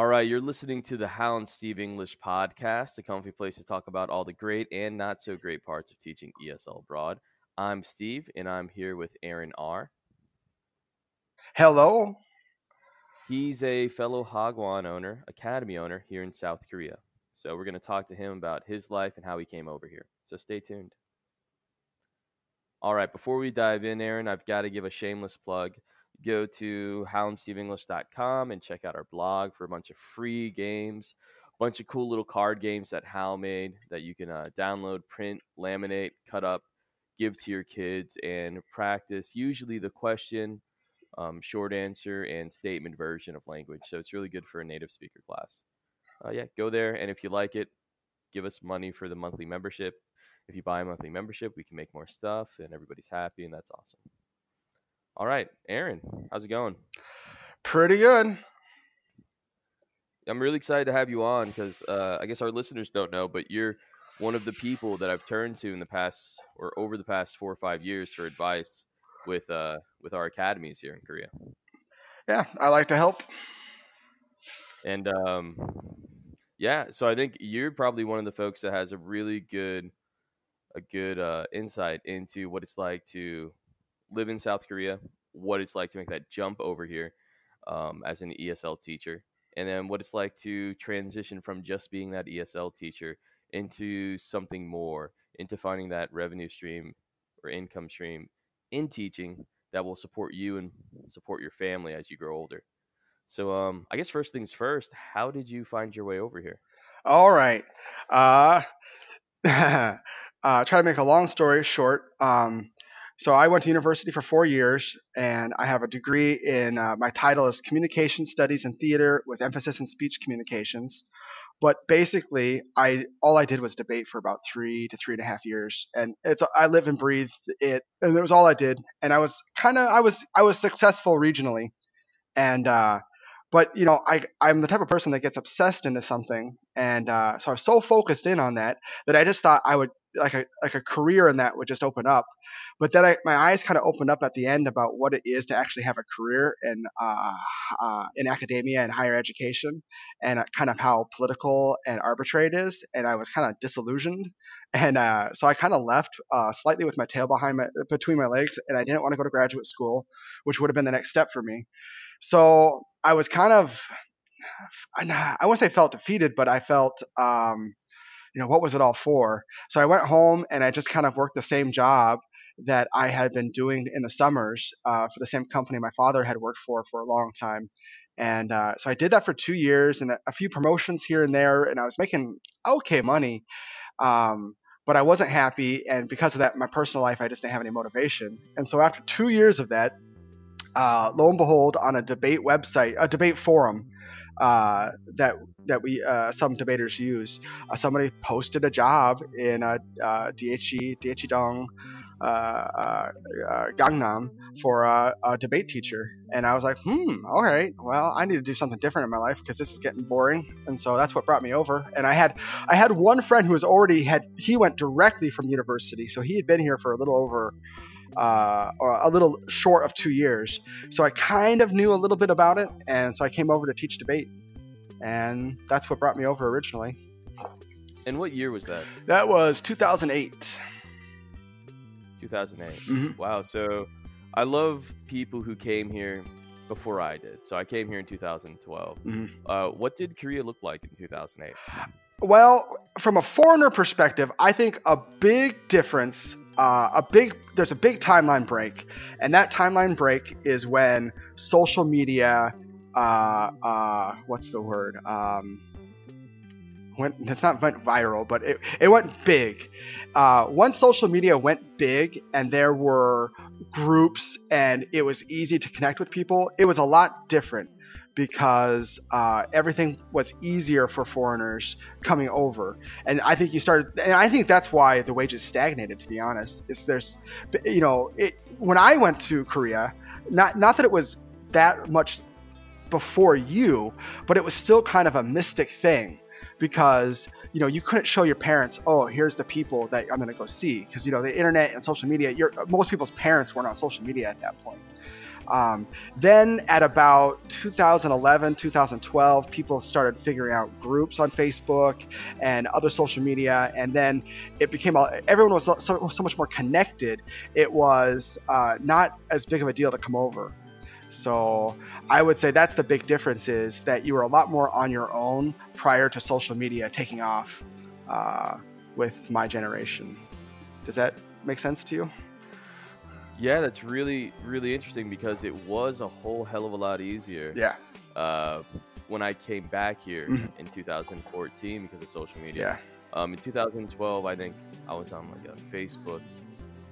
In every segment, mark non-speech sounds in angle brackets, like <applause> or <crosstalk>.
All right, you're listening to the Hound Steve English podcast, a comfy place to talk about all the great and not so great parts of teaching ESL abroad. I'm Steve, and I'm here with Aaron R. Hello. He's a fellow Hagwon owner, academy owner here in South Korea. So we're going to talk to him about his life and how he came over here. So stay tuned. All right, before we dive in, Aaron, I've got to give a shameless plug go to houndsteveenglish.com and check out our blog for a bunch of free games, a bunch of cool little card games that Hal made that you can uh, download, print, laminate, cut up, give to your kids, and practice usually the question, um, short answer, and statement version of language. So it's really good for a native speaker class. Uh, yeah, go there, and if you like it, give us money for the monthly membership. If you buy a monthly membership, we can make more stuff, and everybody's happy, and that's awesome. All right, Aaron, how's it going? Pretty good. I'm really excited to have you on because uh, I guess our listeners don't know, but you're one of the people that I've turned to in the past or over the past four or five years for advice with uh, with our academies here in Korea. Yeah, I like to help. And um, yeah, so I think you're probably one of the folks that has a really good a good uh, insight into what it's like to live in South Korea, what it's like to make that jump over here um, as an ESL teacher, and then what it's like to transition from just being that ESL teacher into something more, into finding that revenue stream or income stream in teaching that will support you and support your family as you grow older. So, um, I guess first things first, how did you find your way over here? All right. Uh, <laughs> uh, try to make a long story short. Um, so I went to university for four years, and I have a degree in. Uh, my title is Communication Studies and Theater with emphasis in speech communications. But basically, I all I did was debate for about three to three and a half years, and it's I live and breathe it, and it was all I did. And I was kind of I was I was successful regionally, and uh, but you know I I'm the type of person that gets obsessed into something, and uh, so I was so focused in on that that I just thought I would like a like a career in that would just open up. But then I, my eyes kind of opened up at the end about what it is to actually have a career in uh, uh, in academia and higher education, and uh, kind of how political and arbitrary it is. And I was kind of disillusioned, and uh, so I kind of left uh, slightly with my tail behind my between my legs, and I didn't want to go to graduate school, which would have been the next step for me. So I was kind of I won't say felt defeated, but I felt um, you know, what was it all for? So I went home and I just kind of worked the same job that I had been doing in the summers uh, for the same company my father had worked for for a long time. And uh, so I did that for two years and a, few promotions here and there, and I was making okay money. Um, but I wasn't happy, and because of that, my personal life, I just didn't have any motivation. And so after two years of that, uh, lo and behold, on a debate website, a debate forum, uh, that that we uh, some debaters use. Uh, somebody posted a job in a uh, Daechi Dong uh, uh, uh, Gangnam for a, a, debate teacher, and I was like, hmm, all right, well, I need to do something different in my life because this is getting boring, and so that's what brought me over. And I had I had one friend who was already had he went directly from university, so he had been here for a little over uh, a little short of two years. So I kind of knew a little bit about it, and so I came over to teach debate, and that's what brought me over originally. And what year was that? That was 2008. 2008. Mm-hmm. Wow. So I love people who came here before I did. So I came here in 2012. Mm-hmm. Uh, what did Korea look like in 2008? Well, from a foreigner perspective, I think a big difference, uh, a big there's a big timeline break, and that timeline break is when social media, uh, uh, what's the word? Um, went it's not went viral, but it it went big. Uh, once social media went big, and there were groups, and it was easy to connect with people, it was a lot different because uh, everything was easier for foreigners coming over. And I think you started, and I think that's why the wages stagnated. To be honest, is there's, you know, it, when I went to Korea, not not that it was that much before you, but it was still kind of a mystic thing because you know you couldn't show your parents oh here's the people that i'm going to go see because you know the internet and social media most people's parents weren't on social media at that point Um, then at about 2011, 2012, people started figuring out groups on Facebook and other social media, and then it became everyone was so, so much more connected. It was uh, not as big of a deal to come over. So I would say that's the big difference is that you were a lot more on your own prior to social media taking off uh, with my generation. Does that make sense to you? Yeah, that's really really interesting because it was a whole hell of a lot easier. Yeah. Uh, when I came back here mm-hmm. in 2014 because of social media. Yeah. Um, in 2012, I think I was on like a Facebook,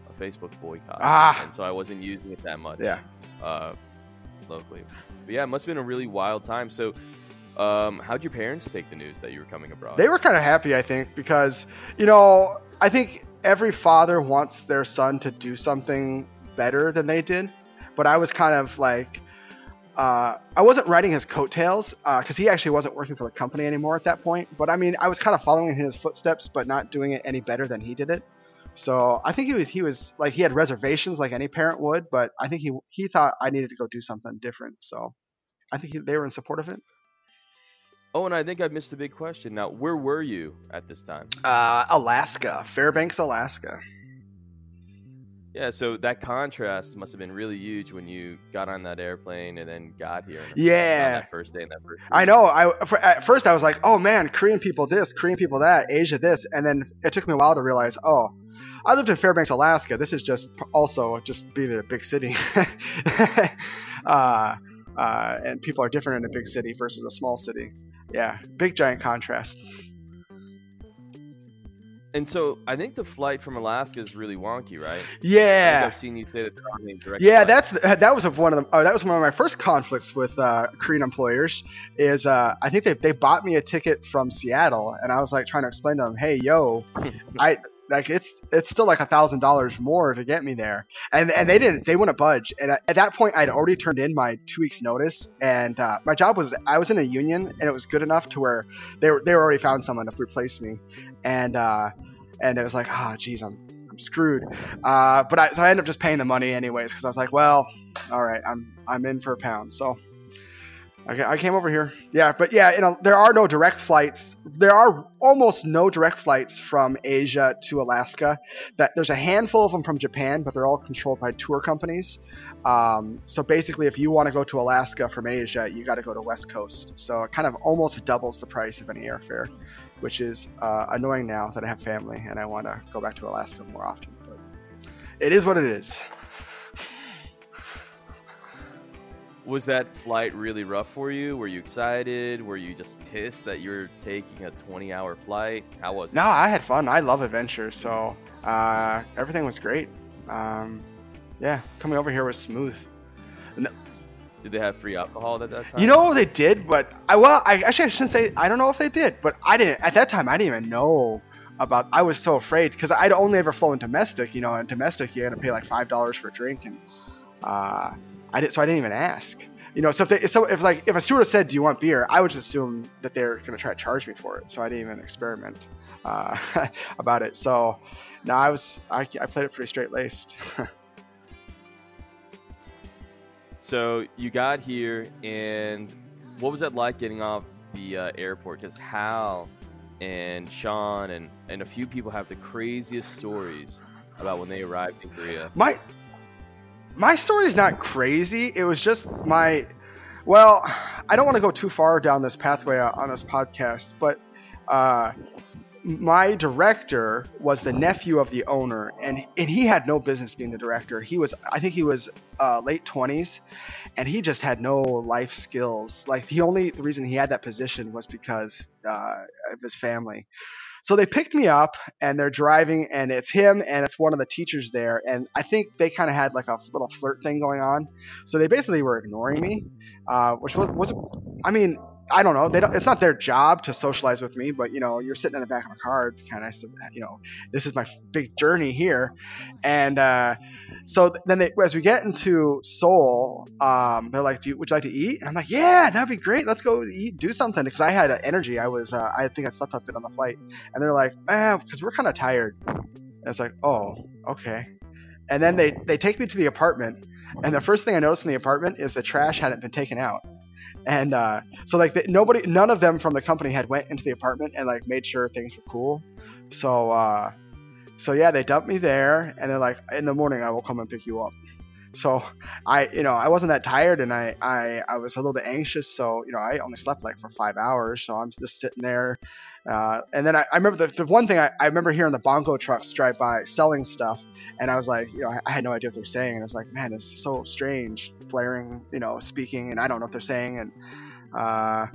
a Facebook boycott, ah. and so I wasn't using it that much. Yeah. Uh, locally. But yeah, it must have been a really wild time. So, um, how'd your parents take the news that you were coming abroad? They were kind of happy, I think, because you know, I think every father wants their son to do something better than they did. But I was kind of like, uh, I wasn't riding his coattails because uh, he actually wasn't working for the company anymore at that point. But I mean, I was kind of following in his footsteps, but not doing it any better than he did it. So I think he was he was like he had reservations like any parent would, but I think he he thought I needed to go do something different. So I think he, they were in support of it. Oh, and I think I missed a big question. Now, where were you at this time? Uh, Alaska, Fairbanks, Alaska. Yeah, so that contrast must have been really huge when you got on that airplane and then got here. Yeah, that first day and that first. Week. I know. I for, at first I was like, oh man, Korean people this, Korean people that, Asia this, and then it took me a while to realize, oh, I lived in Fairbanks, Alaska. This is just also just being in a big city. <laughs> uh, uh, and people are different in a big city versus a small city. Yeah, big giant contrast. And so I think the flight from Alaska is really wonky, right? Yeah, I've seen you say that. Yeah, flights. that's that was one of the oh, that was one of my first conflicts with uh, Korean employers. Is uh, I think they they bought me a ticket from Seattle, and I was like trying to explain to them, hey, yo, <laughs> I like it's it's still like a thousand dollars more to get me there. And and they didn't they wouldn't budge. And at, that point i'd already turned in my two weeks notice. And uh, my job was i was in a union and it was good enough to where they were they already found someone to replace me. And uh and it was like ah oh, geez i'm i'm screwed. Uh but i so i ended up just paying the money anyways because i was like well all right i'm i'm in for a pound. So Okay, I came over here. Yeah, but yeah, you know, there are no direct flights. There are almost no direct flights from Asia to Alaska. That there's a handful of them from Japan, but they're all controlled by tour companies. Um, so basically, if you want to go to Alaska from Asia, you got to go to West Coast. So it kind of almost doubles the price of any airfare, which is uh, annoying now that I have family and I want to go back to Alaska more often. But it is what it is. Was that flight really rough for you? Were you excited? Were you just pissed that you were taking a 20 hour flight? How was it? No, I had fun. I love adventure. So uh, everything was great. Um, yeah, coming over here was smooth. No. Did they have free alcohol at that time? You know they did, but I well, I actually I shouldn't say I don't know if they did, but I didn't at that time. I didn't even know about. I was so afraid because I'd only ever flown domestic. You know, in domestic you had to pay like five dollars for a drink, and uh, I did, so I didn't even ask. You know, so if they, so if like if a stewardess said, "Do you want beer?" I would just assume that they're going to try to charge me for it. So I didn't even experiment uh, <laughs> about it. So no, I was I, I played it pretty straight laced. <laughs> so you got here, and what was that like getting off the uh, airport? Because Hal and Sean and and a few people have the craziest stories about when they arrived in Korea. My my story is not crazy. It was just my, well, I don't want to go too far down this pathway on this podcast, but uh, my director was the nephew of the owner, and and he had no business being the director. He was, I think, he was uh, late twenties, and he just had no life skills. Like the only the reason he had that position was because uh, of his family. So they picked me up and they're driving, and it's him and it's one of the teachers there. And I think they kind of had like a little flirt thing going on. So they basically were ignoring me, uh, which was, was, I mean, I don't know. They don't, it's not their job to socialize with me, but you know, you're sitting in the back of a car, kind of, you know, this is my big journey here, and uh, so then they, as we get into Seoul, um, they're like, "Do you, would you like to eat?" And I'm like, "Yeah, that'd be great. Let's go eat, do something." Because I had energy. I was, uh, I think I slept a bit on the flight, and they're like, "Eh," because we're kind of tired. And it's like, "Oh, okay." And then they they take me to the apartment And the first thing I noticed in the apartment is the trash hadn't been taken out. And uh, so like the, nobody, none of them from the company had went into the apartment and like made sure things were cool. So uh, so yeah, they dumped me there, and they're like, in the morning I will come and pick you up. So I, you know, I wasn't that tired, and I, I, I was a little bit anxious. So you know, I only slept like for five hours. So I'm just sitting there, uh, and then I, I remember the, the one thing I, I remember hearing the bongo trucks drive by selling stuff, and I was like, you know, I, I had no idea what they're saying, and I was like, man, this is so strange, blaring, you know, speaking, and I don't know what they're saying, and uh,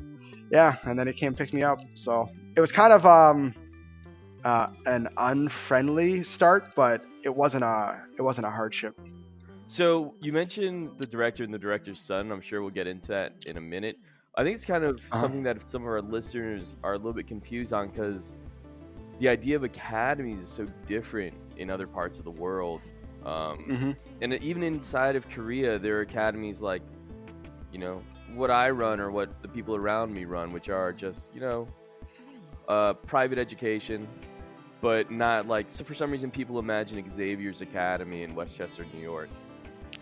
yeah, and then it came pick me up. So it was kind of um, uh, an unfriendly start, but it wasn't a it wasn't a hardship. So you mentioned the director and the director's son. I'm sure we'll get into that in a minute. I think it's kind of uh-huh. something that some of our listeners are a little bit confused on because the idea of academies is so different in other parts of the world. Um, mm-hmm. And even inside of Korea, there are academies like, you know, what I run or what the people around me run, which are just, you know, uh, private education, but not like so for some reason people imagine Xavier's Academy in Westchester, New York.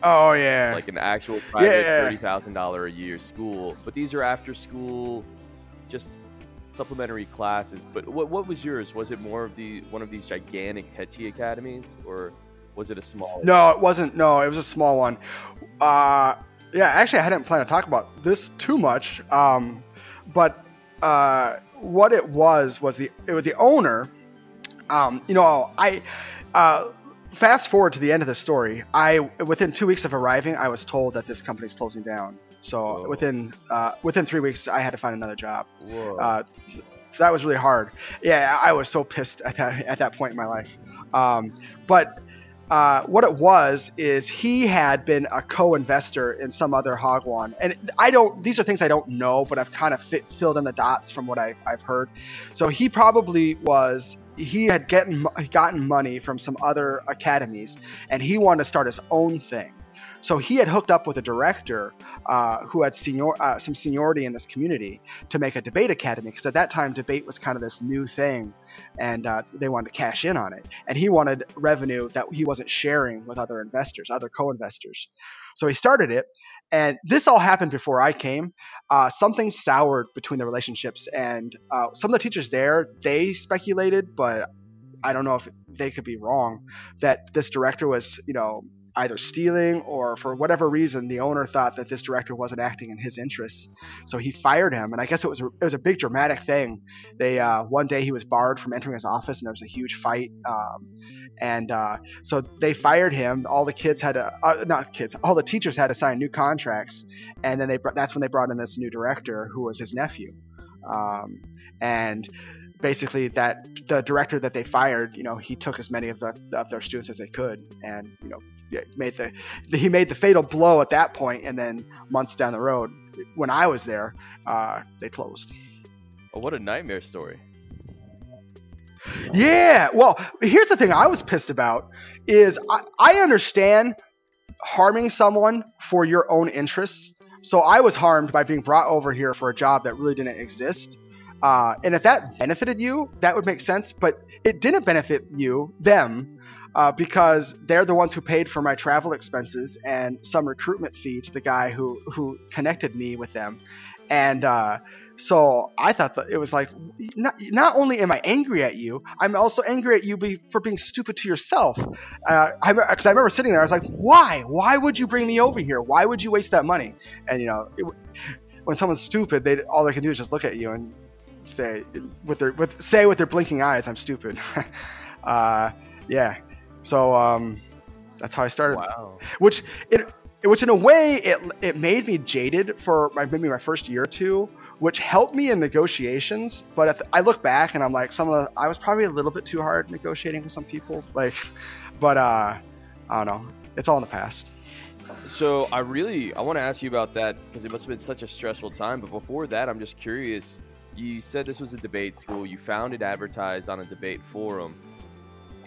Oh yeah. Like an actual private yeah. thirty thousand dollar a year school. But these are after school just supplementary classes. But what what was yours? Was it more of the one of these gigantic Daechi academies or was it a small No, it wasn't no, it was a small one. Uh yeah, actually I hadn't planned to talk about this too much. Um but uh what it was was the it was the owner um, you know, I uh, fast forward to the end of the story. I within two weeks of arriving, I was told that this company's closing down. So Whoa. within uh, within three weeks, I had to find another job. Uh, so that was really hard. Yeah, I was so pissed at that at that point in my life. Um, but uh, what it was is he had been a co-investor in some other hagwon, and I don't. These are things I don't know, but I've kind of fit, filled in the dots from what I, I've heard. So he probably was. He had gotten gotten money from some other academies, and he wanted to start his own thing. So he had hooked up with a director uh, who had senior, uh, some seniority in this community to make a debate academy because at that time debate was kind of this new thing, and uh, they wanted to cash in on it. And he wanted revenue that he wasn't sharing with other investors, other co-investors. So he started it, and this all happened before I came. Uh, something soured between the relationships, and uh, some of the teachers there they speculated, but I don't know if they could be wrong that this director was, you know, either stealing or for whatever reason the owner thought that this director wasn't acting in his interests. So he fired him. And i guess it was a, it was a big dramatic thing. They uh, one day he was barred from entering his office and there was a huge fight um, and uh, so they fired him. All the kids had to uh, not kids all the teachers had to sign new contracts. And then they that's when they brought in this new director who was his nephew. Um, and basically that the director that they fired, you know, he took as many of the of their students as they could, and you know, made the he made the fatal blow at that point, and then months down the road, when I was there, uh, they closed. Oh, what a nightmare story! Yeah, well, here's the thing I was pissed about is I, I understand harming someone for your own interests. So I was harmed by being brought over here for a job that really didn't exist. Uh, and if that benefited you, that would make sense. But it didn't benefit you, them, uh, because they're the ones who paid for my travel expenses and some recruitment fee to the guy who who connected me with them. And uh, so I thought that it was like, not, not only am I angry at you, I'm also angry at you be, for being stupid to yourself. Because uh, I, I, remember sitting there, I was like, why? Why would you bring me over here? Why would you waste that money? And you know, it, when someone's stupid, they all they can do is just look at you and say with their with say with their blinking eyes, I'm stupid. <laughs> uh, yeah. So um, that's how I started. Wow. Which it which in a way it it made me jaded for my, maybe my first year or two, which helped me in negotiations. But I look back and I'm like, some of the, I was probably a little bit too hard negotiating with some people. Like, but uh, I don't know. It's all in the past. So I really I want to ask you about that because it must have been such a stressful time. But before that, I'm just curious you said this was a debate school. You found it advertised on a debate forum.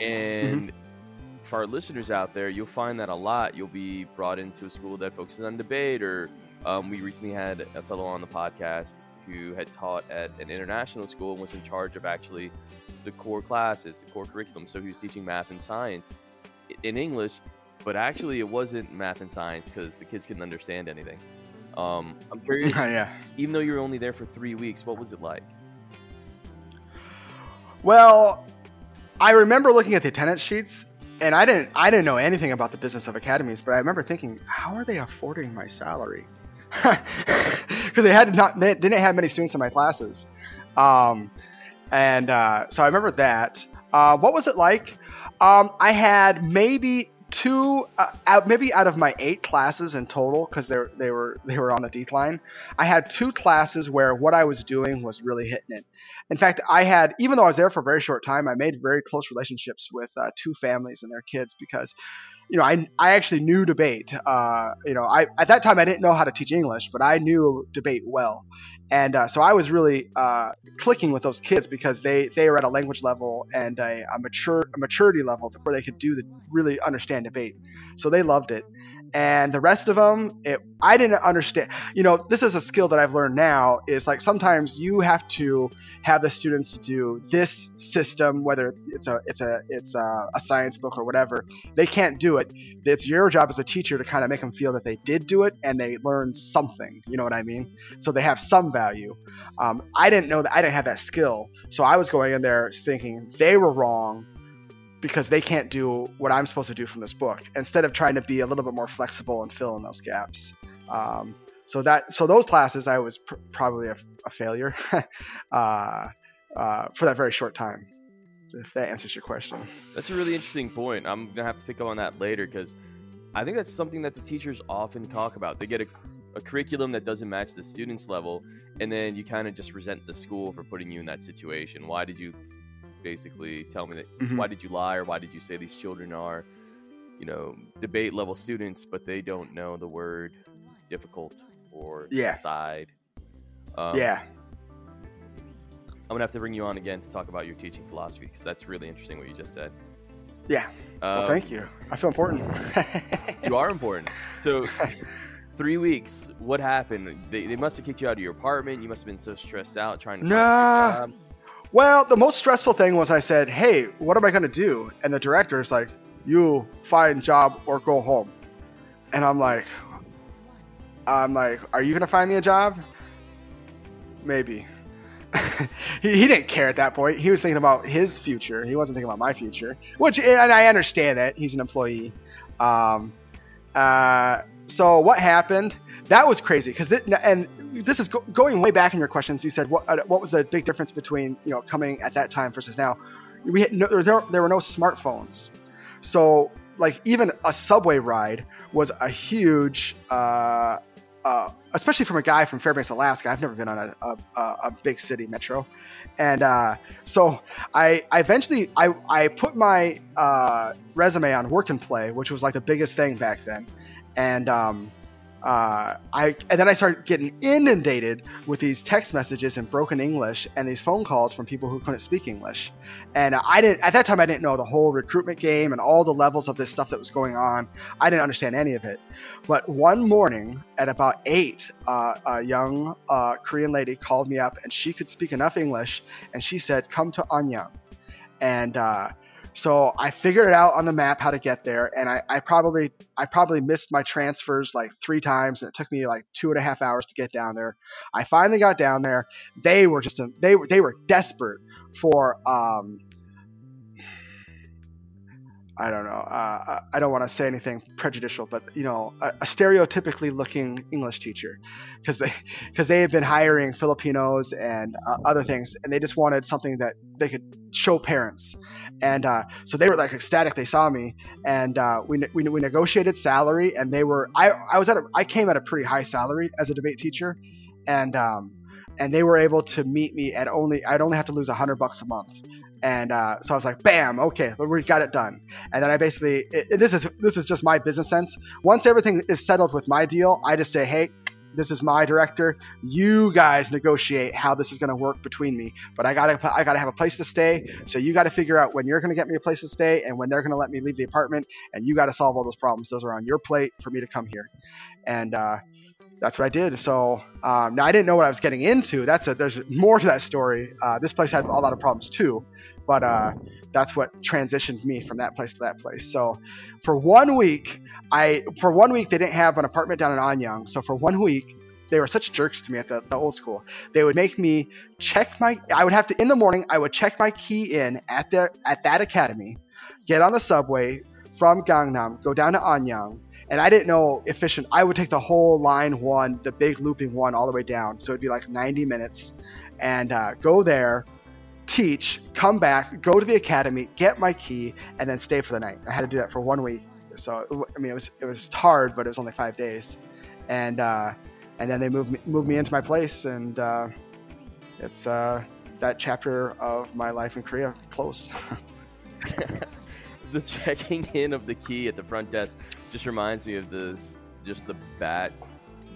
And mm-hmm. for our listeners out there, you'll find that a lot. You'll be brought into a school that focuses on debate, or um, we recently had a fellow on the podcast who had taught at an international school and was in charge of actually the core classes, the core curriculum. So he was teaching math and science in English. but actually it wasn't math and science because the kids couldn't understand anything. Um, I'm <laughs> curious. yeah. Even though you were only there for three weeks, what was it like? Well, I remember looking at the attendance sheets, and I didn't I didn't know anything about the business of academies, but I remember thinking, how are they affording my salary? <laughs> Because they had not they didn't have many students in my classes, um, and uh, so I remember that. Uh, what was it like? Um, I had maybe two, uh, out, maybe out of my eight classes in total, because they they were they were on the decline. I had two classes where what I was doing was really hitting it. In fact, I had even though I was there for a very short time, I made very close relationships with uh, two families and their kids because. You know, I, I actually knew debate. Uh, you know, I at that time I didn't know how to teach English, but I knew debate well, and uh, so I was really uh, clicking with those kids because they they were at a language level and a, a mature a maturity level where they could do the really understand debate. So they loved it, and the rest of them, it, I didn't understand. You know, this is a skill that I've learned now. Is like sometimes you have to have the students do this system, whether it's a it's a it's a, a, science book or whatever. They can't do it. It's your job as a teacher to kind of make them feel that they did do it and they learned something. You know what I mean? So they have some value. Um, I didn't know that I didn't have that skill, so I was going in there thinking they were wrong because they can't do what I'm supposed to do from this book. Instead of trying to be a little bit more flexible and fill in those gaps. Um, so that so those classes I was pr- probably a, a failure <laughs> uh, uh, for that very short time. If that answers your question. That's a really interesting point. I'm gonna have to pick up on that later because I think that's something that the teachers often talk about. They get a, a curriculum that doesn't match the student's level, and then you kind of just resent the school for putting you in that situation. Why did you basically tell me that? Mm-hmm. Why did you lie, or why did you say these children are, you know, debate level students, but they don't know the word difficult or yeah. side. Um, yeah. I'm gonna have to bring you on again to talk about your teaching philosophy because that's really interesting what you just said. Yeah. Um, well, thank you. I feel important. you are <laughs> important. So, <laughs> three weeks. What happened? They, they must have kicked you out of your apartment. You must have been so stressed out trying to. Nah. Well, the most stressful thing was I said, "Hey, what am I gonna do?" And the director is like, "You find a job or go home." And I'm like, I'm like, are you gonna find me a job? Maybe. <laughs> he, he didn't care at that point. He was thinking about his future. He wasn't thinking about my future, which and I understand that he's an employee. Um, uh, so what happened? That was crazy because and this is go- going way back in your questions. You said what uh, what was the big difference between you know coming at that time versus now? We had no, there, were no, there were no smartphones, so like even a subway ride was a huge uh, uh, especially from a guy from Fairbanks, Alaska. I've never been on a, a, a big city metro, and uh, so I, I, eventually I, I put my uh, resume on Work and Play, which was like the biggest thing back then, and um, uh, I and then I started getting inundated with these text messages in broken English and these phone calls from people who couldn't speak English. And I didn't at that time I didn't know the whole recruitment game and all the levels of this stuff that was going on. I didn't understand any of it. But one morning at about eight, uh, a young uh, Korean lady called me up and she could speak enough English and she said, "Come to Anyang." And uh, so I figured it out on the map how to get there, and I, I, probably I probably missed my transfers like three times, and it took me like two and a half hours to get down there. I finally got down there. They were just a, they were they were desperate for um, I don't know. Uh, I don't want to say anything prejudicial, but you know, a, a stereotypically looking English teacher, because they because they had been hiring Filipinos and uh, other things, and they just wanted something that they could show parents, and uh, so they were like ecstatic. They saw me, and uh, we, we we negotiated salary, and they were I I was at a, I came at a pretty high salary as a debate teacher, and um, and they were able to meet me at only I'd only have to lose a hundred bucks a month and uh, so I was like, "Bam, okay, we got it done." And then I basically, it, it, this is this is just my business sense. Once everything is settled with my deal, I just say, "Hey, this is my director. You guys negotiate how this is going to work between me. But I gotta I gotta have a place to stay. So you got to figure out when you're going to get me a place to stay and when they're going to let me leave the apartment. And you got to solve all those problems. Those are on your plate for me to come here. And uh, that's what I did. So um, now I didn't know what I was getting into. That's a, there's more to that story. Uh, this place had a lot of problems too but uh, that's what transitioned me from that place to that place. So for one week, I for one week they didn't have an apartment down in Anyang. So for one week, they were such jerks to me at the, the old school. They would make me check my. I would have to in the morning. I would check my key in at the at that academy, get on the subway from Gangnam, go down to Anyang, and I didn't know efficient. I would take the whole line one, the big looping one, all the way down. So it'd be like 90 minutes, and uh, go there, teach, come back, go to the academy, get my key, and then stay for the night. I had to do that for one week. So I mean, it was it was hard, but it was only five days, and uh, and then they moved me, moved me into my place, and uh, it's uh, that chapter of my life in Korea closed. <laughs> the checking in of the key at the front desk just reminds me of this just the bat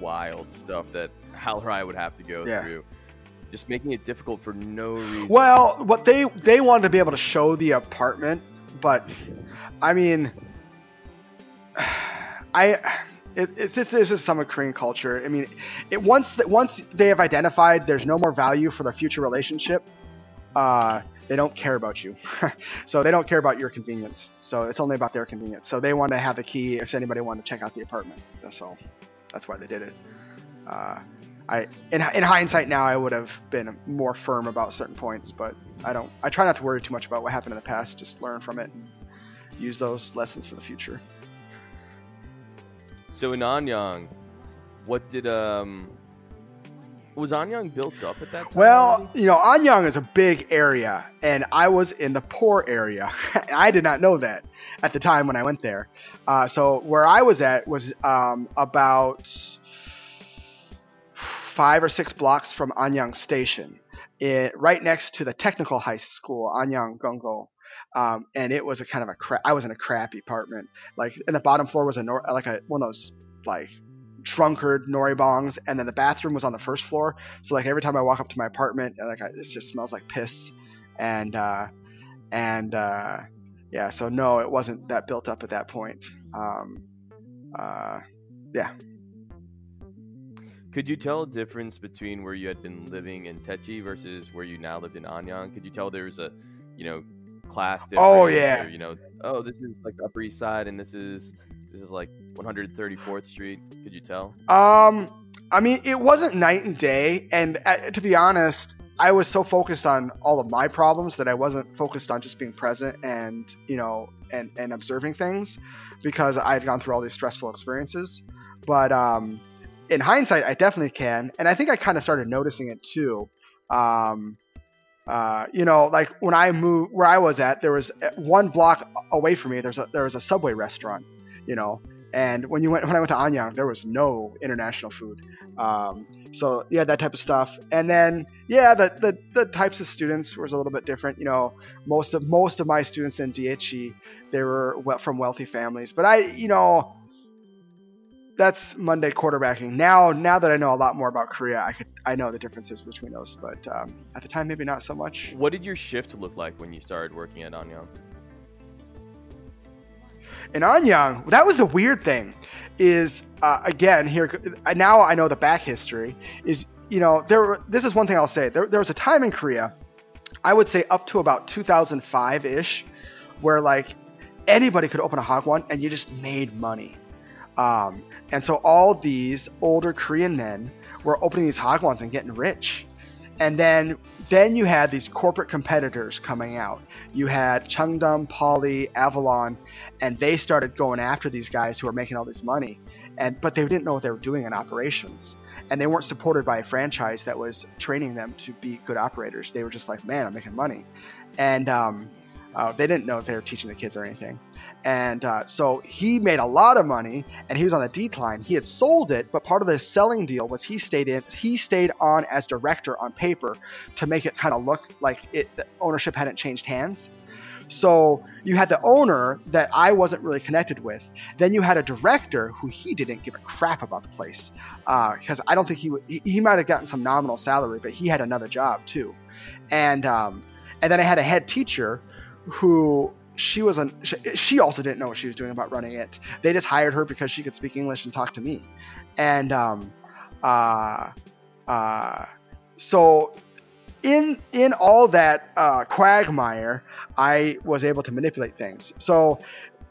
wild stuff that Hal or I would have to go yeah. through just making it difficult for no reason. Well, what they they wanted to be able to show the apartment, but I mean, <sighs> I it, it's this, this is some of Korean culture. I mean, it once that once they have identified there's no more value for the future relationship, uh, they don't care about you. <laughs> so they don't care about your convenience. So it's only about their convenience. So they want to have the key if anybody wanted to check out the apartment. So that's why they did it. Uh, I in, in hindsight now I would have been more firm about certain points, but I don't. I try not to worry too much about what happened in the past. Just learn from it and use those lessons for the future. So in Anyang, what did um was Anyang built up at that time? Well, already? you know, Anyang is a big area, and I was in the poor area. <laughs> I did not know that at the time when I went there. Uh, so where I was at was um, about five or six blocks from Anyang Station, it, right next to the technical high school, Anyang Gongo. Um, and it was a kind of a I was in a crappy apartment. Like in the bottom floor was a nor- like a one of those like drunkard noraebangs, and then the bathroom was on the first floor. So like every time I walk up to my apartment, like I, it just smells like piss, and uh, and uh, yeah. So no, it wasn't that built up at that point. Um, uh, yeah. Could you tell a difference between where you had been living in Daechi versus where you now lived in Anyang? Could you tell there was a, you know, class difference? Oh yeah. Or, you know, oh this is like the Upper East Side and this is this is like 134th Street. Could you tell? Um, I mean, it wasn't night and day, and uh, to be honest, I was so focused on all of my problems that I wasn't focused on just being present and you know and and observing things because I had gone through all these stressful experiences. But um, in hindsight, I definitely can, and I think I kind of started noticing it too. Um, uh, you know, like when I moved where I was at, there was uh, one block away from me. There's a there was a Subway restaurant, you know, and when you went when I went to Anyang, there was no international food. Um, so yeah, that type of stuff. And then yeah, the, the the types of students was a little bit different. You know, most of most of my students in Daechi, they were from wealthy families. But I, you know, that's Monday quarterbacking. Now, now that I know a lot more about Korea, I could I know the differences between those. But um, at the time, maybe not so much. What did your shift look like when you started working at Anyang? In Anyang, that was the weird thing. Is uh, again here now I know the back history. Is you know there this is one thing I'll say. There, there was a time in Korea, I would say up to about 2005 ish, where like anybody could open a hagwon and you just made money um, and so all these older Korean men were opening these hagwons and getting rich. And then then you had these corporate competitors coming out. You had Cheongdam, Poly, Avalon, and they started going after these guys who were making all this money. And but they didn't know what they were doing in operations. And they weren't supported by a franchise that was training them to be good operators. They were just like, man, I'm making money. And um, uh, they didn't know if they were teaching the kids or anything. And uh, so he made a lot of money, and he was on the decline. He had sold it, but part of the selling deal was he stayed in. He stayed on as director on paper to make it kind of look like it the ownership hadn't changed hands. So you had the owner that I wasn't really connected with. Then you had a director who he didn't give a crap about the place because uh, I don't think he, he he might have gotten some nominal salary, but he had another job too. And um, and then I had a head teacher who she was on she also didn't know what she was doing about running it they just hired her because she could speak english and talk to me and um uh uh so in in all that uh, quagmire, I was able to manipulate things. So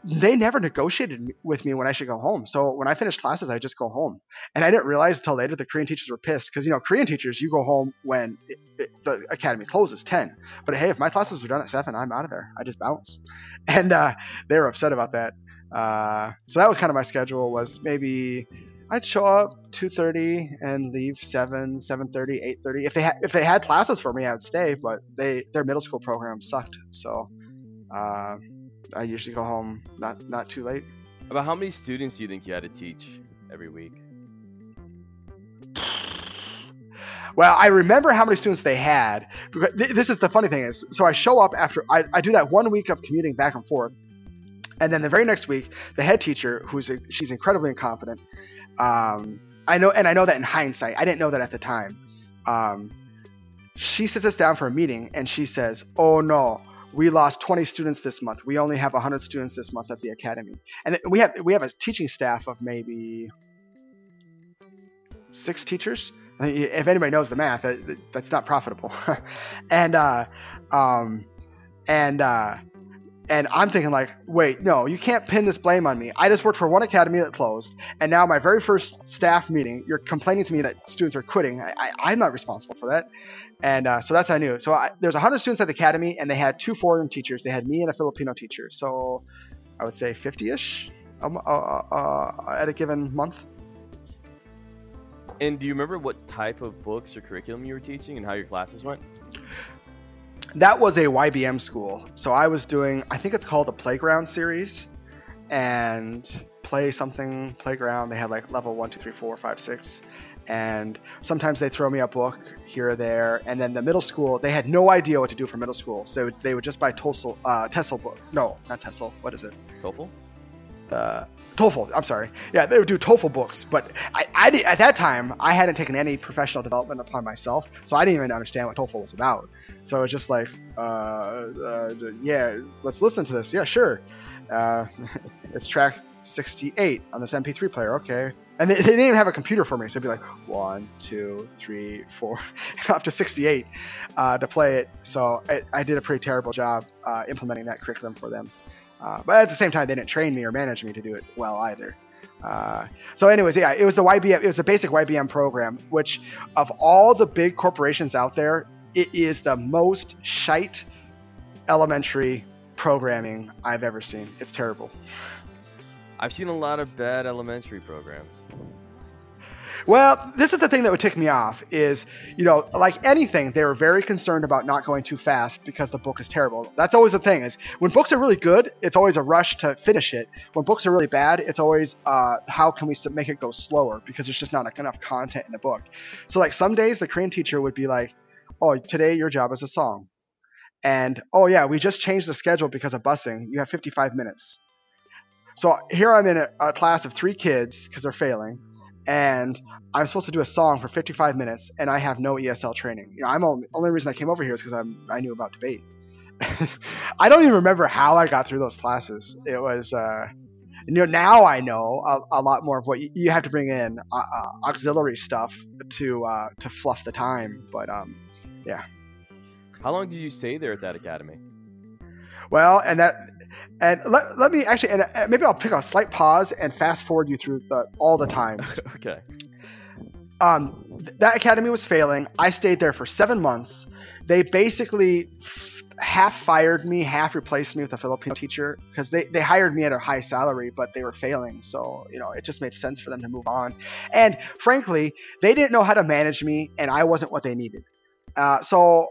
they never negotiated with me when I should go home. So when I finished classes, I just go home. And I didn't realize until later the Korean teachers were pissed because you know Korean teachers, you go home when it, it, the academy closes ten. But hey, if my classes were done at seven, I'm out of there. I just bounce. <laughs> And uh, they were upset about that. Uh, so that was kind of my schedule. Was maybe I'd show up 2:30 and leave 7, 7:30, 8:30. If they had if they had classes for me, I would stay. But they their middle school program sucked, so uh, I usually go home not not too late. About how many students do you think you had to teach every week? Well, I remember how many students they had. Because this is the funny thing is, so I show up after I, I do that one week of commuting back and forth, and then the very next week, the head teacher, who's a, she's incredibly incompetent, um, I know, and I know that in hindsight, I didn't know that at the time. Um, she sits us down for a meeting and she says, "Oh no, we lost 20 students this month. We only have 100 students this month at the academy, and we have we have a teaching staff of maybe six teachers. If anybody knows the math, that's not profitable. <laughs> and uh, um, and uh, and I'm thinking like, wait, no, you can't pin this blame on me. I just worked for one academy that closed, and now my very first staff meeting, you're complaining to me that students are quitting. I, am not responsible for that, and uh, so that's how I knew. So I, there's 100 students at the academy, and they had two foreign teachers. They had me and a Filipino teacher. So I would say 50ish um, uh, uh, at a given month. And do you remember what type of books or curriculum you were teaching and how your classes went? That was a YBM school. So I was doing, I think it's called the Playground series, and play something playground. They had like level one, two, three, four, five, six, and sometimes they throw me a book here or there. And then the middle school, they had no idea what to do for middle school, so they would just buy uh, TESOL book. No, not TESOL. What is it? TOEFL. Uh, TOEFL. I'm sorry. Yeah, they would do TOEFL books, but I, I at that time I hadn't taken any professional development upon myself, so I didn't even understand what TOEFL was about. So it's just like, uh, uh, yeah, let's listen to this. Yeah, sure. Uh, <laughs> it's track 68 on this MP3 player. Okay. And they, they, didn't even have a computer for me, so it'd be like one, two, three, four, <laughs> up to 68 uh, to play it. So I, I, did a pretty terrible job uh, implementing that curriculum for them. Uh, but at the same time, they didn't train me or manage me to do it well either. Uh, so, anyways, yeah, it was the YBM. It was the basic YBM program, which of all the big corporations out there, it is the most shite elementary programming I've ever seen. It's terrible. I've seen a lot of bad elementary programs. Well, this is the thing that would tick me off is, you know, like anything, they were very concerned about not going too fast because the book is terrible. That's always the thing is when books are really good, it's always a rush to finish it. When books are really bad, it's always uh, how can we make it go slower because there's just not enough content in the book. So like some days the Korean teacher would be like, "Oh, today your job is a song," and "Oh yeah, we just changed the schedule because of busing. You have 55 minutes." So here I'm in a, a class of three kids because they're failing and I'm supposed to do a song for 55 minutes, and I have no ESL training. You know, I'm only only reason I came over here is because I'm I knew about debate. <laughs> I don't even remember how I got through those classes. It was, uh, you know, now I know a, a, lot more of what you, you have to bring in uh, uh, auxiliary stuff to uh, to fluff the time. But um, yeah. How long did you stay there at that academy? Well, and that and let, let me actually, and uh, maybe I'll pick a slight pause and fast forward you through the, all the times. <laughs> okay. Um, that academy was failing. I stayed there for seven months. They basically f- half fired me, half replaced me with a Filipino teacher because they, they hired me at a high salary, but they were failing. So, you know, it just made sense for them to move on. And frankly, they didn't know how to manage me, and I wasn't what they needed. Uh, so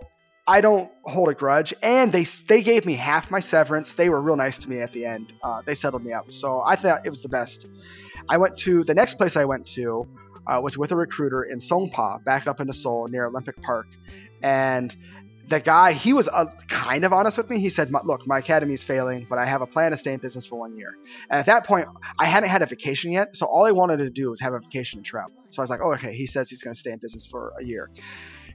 I don't hold a grudge, and they they gave me half my severance. They were real nice to me at the end. Uh, they settled me up, so I thought it was the best. I went to the next place I went to uh, was with a recruiter in Songpa, back up into Seoul near Olympic Park, and the guy he was uh, kind of honest with me. He said, "Look, my academy is failing, but I have a plan to stay in business for one year." And at that point, I hadn't had a vacation yet, so all I wanted to do was have a vacation and travel. So I was like, "Oh, okay." He says he's going to stay in business for a year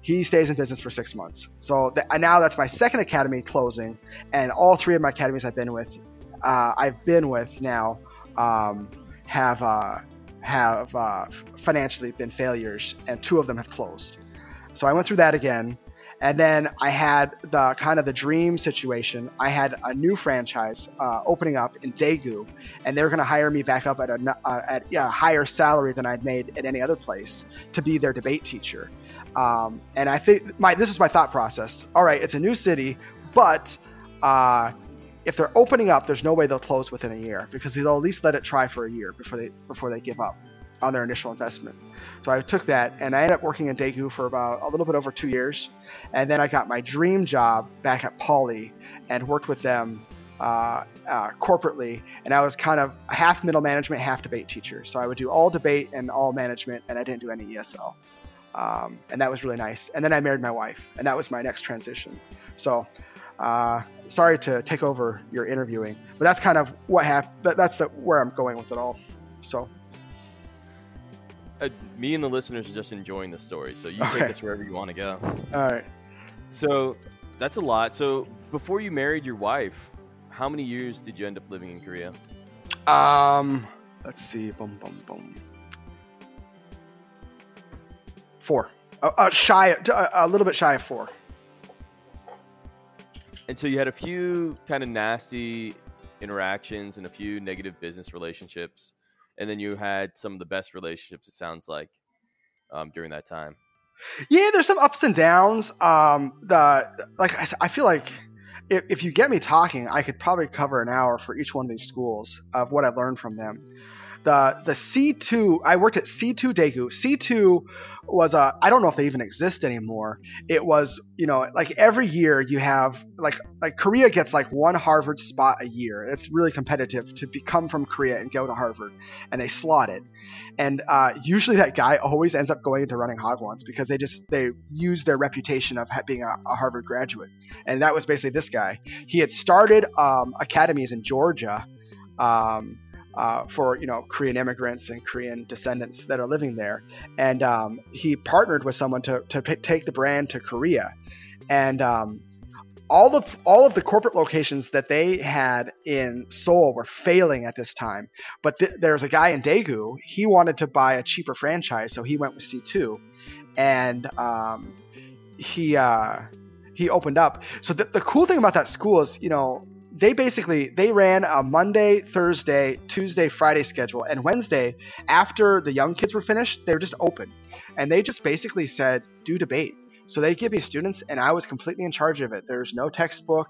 he stays in business for six months. So th- now that's my second academy closing, and all three of my academies I've been with, uh, I've been with now, um, have uh, have uh, financially been failures, and two of them have closed. So I went through that again, And then I had the kind of the dream situation. I had a new franchise uh, opening up in Daegu, and they were going to hire me back up at a uh, at a higher salary than I'd made at any other place to be their debate teacher. Um, and I think my this is my thought process. All right, it's a new city, but uh, if they're opening up, there's no way they'll close within a year because they'll at least let it try for a year before they before they give up on their initial investment. So I took that and I ended up working in Daegu for about a little bit over two years. And then I got my dream job back at Poly and worked with them uh, uh, corporately. And I was kind of half middle management, half debate teacher. So I would do all debate and all management, and I didn't do any ESL. Um, and that was really nice. And then I married my wife, and that was my next transition. So uh, sorry to take over your interviewing, but that's kind of what happened. That's the, where I'm going with it all. So uh, me and the listeners are just enjoying the story. So you okay. take us wherever you want to go. All right. So that's a lot. So before you married your wife, how many years did you end up living in Korea? Um, let's see. Boom, boom, boom. Four. Uh, uh, shy, uh, a little bit shy of four. And so you had a few kind of nasty interactions and a few negative business relationships and then you had some of the best relationships. It sounds like um, during that time. Yeah, there's some ups and downs. Um, the like I, I feel like if, if you get me talking, I could probably cover an hour for each one of these schools of what I learned from them the the C2 I worked at C2 Daegu. C2 was a I don't know if they even exist anymore. It was, you know, like every year you have like like Korea gets like one Harvard spot a year. It's really competitive to become from Korea and go to Harvard and they slot it. And uh, usually that guy always ends up going into running Hagwons because they just they use their reputation of being a, a Harvard graduate. And that was basically this guy. He had started um, academies in Georgia. Um, uh, for you know Korean immigrants and Korean descendants that are living there, and um, he partnered with someone to to p- take the brand to Korea, and um, all of all of the corporate locations that they had in Seoul were failing at this time. But th- was a guy in Daegu. He wanted to buy a cheaper franchise, so he went with C2, and um, he uh, he opened up. So the cool thing about that school is, you know, they basically they ran a Monday, Thursday, Tuesday, Friday schedule, and Wednesday after the young kids were finished, they were just open, and they just basically said do debate. So they give me students, and I was completely in charge of it. There's no textbook,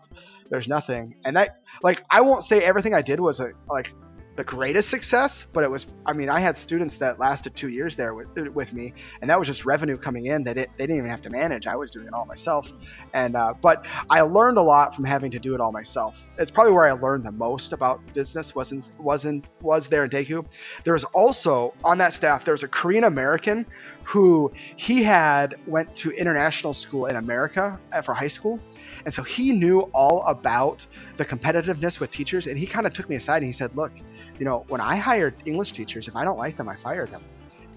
there's nothing, and that like I won't say everything I did was a like the greatest success, but it was, I mean, I had students that lasted two years there with, with me, and that was just revenue coming in that it, they didn't even have to manage. I was doing it all myself. And, uh, but I learned a lot from having to do it all myself. It's probably where I learned the most about business wasn't, wasn't, was there in Daegu. There was also on that staff, there was a Korean American who he had went to international school in America for high school. And so he knew all about the competitiveness with teachers. And he kind of took me aside and he said, look, you know, when I hired English teachers, if I don't like them, I fire them.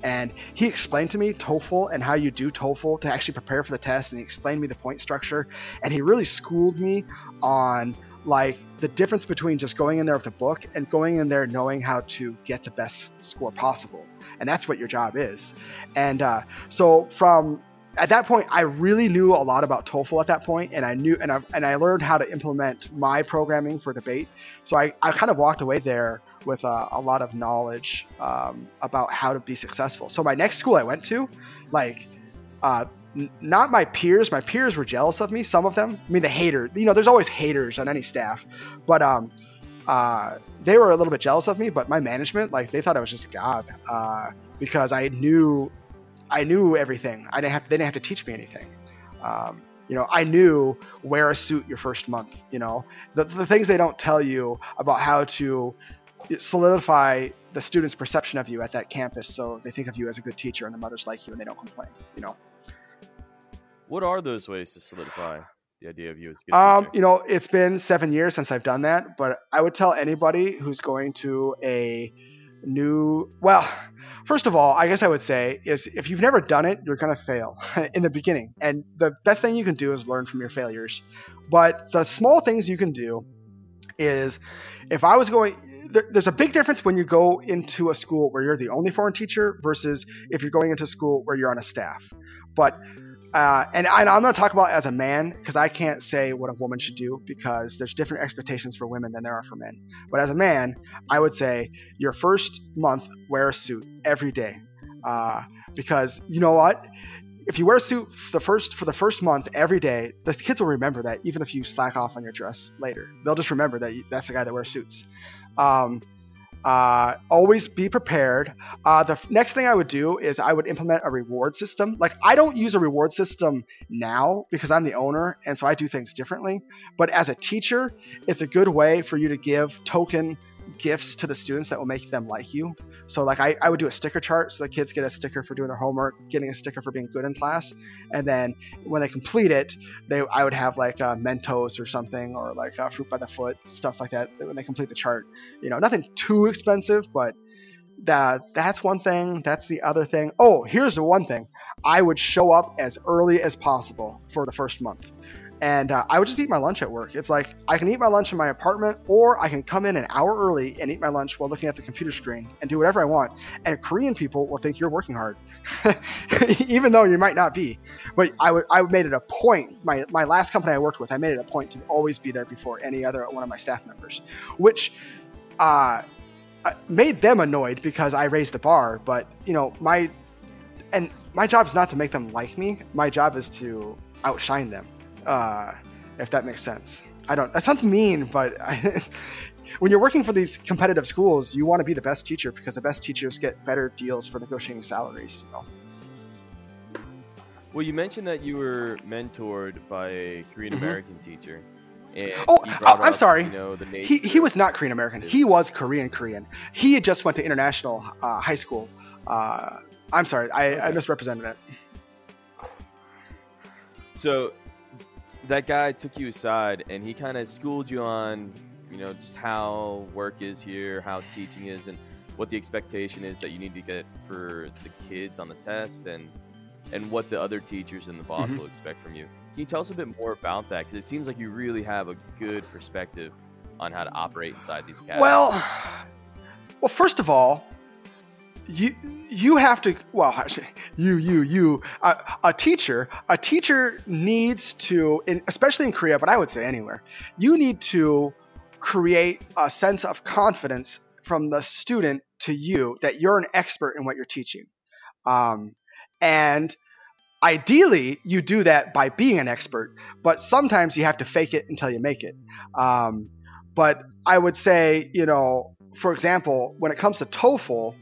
And he explained to me TOEFL and how you do TOEFL to actually prepare for the test. And he explained me the point structure. And he really schooled me on like the difference between just going in there with a book and going in there knowing how to get the best score possible. And that's what your job is. And uh, so from at that point, I really knew a lot about TOEFL at that point, and I knew and I, and I learned how to implement my programming for debate. So I, I kind of walked away there with a, a lot of knowledge um, about how to be successful. So my next school I went to, like, uh, n- not my peers. My peers were jealous of me. Some of them. I mean, the hater. You know, there's always haters on any staff, but um, uh, they were a little bit jealous of me. But my management, like, they thought I was just god uh, because I knew, I knew everything. I didn't have. They didn't have to teach me anything. Um, you know, I knew wear a suit your first month. You know, the, the things they don't tell you about how to solidify the students' perception of you at that campus so they think of you as a good teacher and the mothers like you and they don't complain, you know. What are those ways to solidify the idea of you as a good um, teacher? You know, it's been seven years since I've done that, but I would tell anybody who's going to a new, well, first of all, I guess I would say is if you've never done it, you're going to fail <laughs> in the beginning. And the best thing you can do is learn from your failures. But the small things you can do is if I was going, there, there's a big difference when you go into a school where you're the only foreign teacher versus if you're going into school where you're on a staff. But uh, and I, am going to talk about as a man because I can't say what a woman should do because there's different expectations for women than there are for men. But as a man, I would say your first month wear a suit every day uh, because you know what? If you wear a suit the first for the first month every day, the kids will remember that even if you slack off on your dress later, they'll just remember that you, that's the guy that wears suits. Um, uh, always be prepared. Uh, the f- next thing I would do is I would implement a reward system. Like I don't use a reward system now because I'm the owner, and so I do things differently. But as a teacher, it's a good way for you to give token gifts to the students that will make them like you. So like I, I would do a sticker chart so the kids get a sticker for doing their homework, getting a sticker for being good in class, and then when they complete it, they I would have like uh, Mentos or something or like uh, fruit by the foot stuff like that when they complete the chart. You know, nothing too expensive, but that that's one thing. That's the other thing. Oh, here's the one thing. I would show up as early as possible for the first month and uh, I would just eat my lunch at work. It's like I can eat my lunch in my apartment, or I can come in an hour early and eat my lunch while looking at the computer screen and do whatever I want. And Korean people will think you're working hard, <laughs> even though you might not be. But I, made it a point. My my last company I worked with, I made it a point to always be there before any other one of my staff members, which. Uh, uh made them annoyed because I raised the bar, but you know my and my job is not to make them like me. My job is to outshine them uh, if that makes sense. I don't. That sounds mean, but <laughs> I, when you're working for these competitive schools, you want to be the best teacher because the best teachers get better deals for negotiating salaries. You know? Well, you mentioned that you were mentored by a Korean American mm-hmm. teacher. oh, I'm up, sorry. You know, he, he was not Korean American. He was Korean Korean. He had just went to international uh, high school. Uh, I'm sorry, I, okay. I misrepresented it. So that guy took you aside and he kind of schooled you on, you know, just how work is here, how teaching is, and what the expectation is that you need to get for the kids on the test, and and what the other teachers and the boss mm-hmm. will expect from you. Can you tell us a bit more about that? Because it seems like you really have a good perspective on how to operate inside these academies. Well, well, first of all, you you have to well you you you uh, a teacher a teacher needs to in, especially in korea but i would say anywhere you need to create a sense of confidence from the student to you that you're an expert in what you're teaching. Um, and ideally you do that by being an expert but sometimes you have to fake it until you make it. Um, but i would say you know for example when it comes to toefl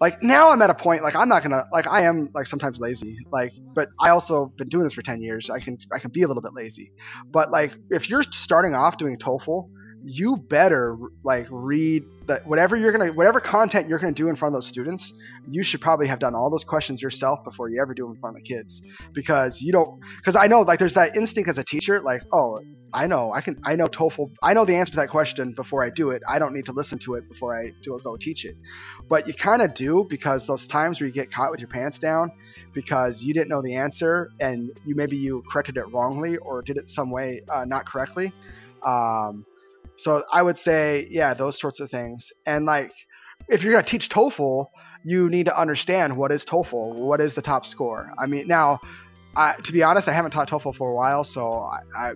like now I'm at a point like I'm not gonna like I am like sometimes lazy like but I also been doing this for 10 years I can I can be a little bit lazy. But like if you're starting off doing TOEFL you better like read that whatever you're gonna whatever content you're gonna do in front of those students you should probably have done all those questions yourself before you ever do them in front of the kids. Because you don't because i know like there's that instinct as a teacher like oh i know i can i know toefl i know the answer to that question before i do it. I don't need to listen to it before i do it go teach it. But you kind of do because those times where you get caught with your pants down because you didn't know the answer and you maybe you corrected it wrongly or did it some way uh, not correctly um, so I would say, yeah, those sorts of things. And like, if you're going to teach TOEFL, you need to understand what is TOEFL, what is the top score. I mean, now, I, to be honest, I haven't taught TOEFL for a while, so I, I,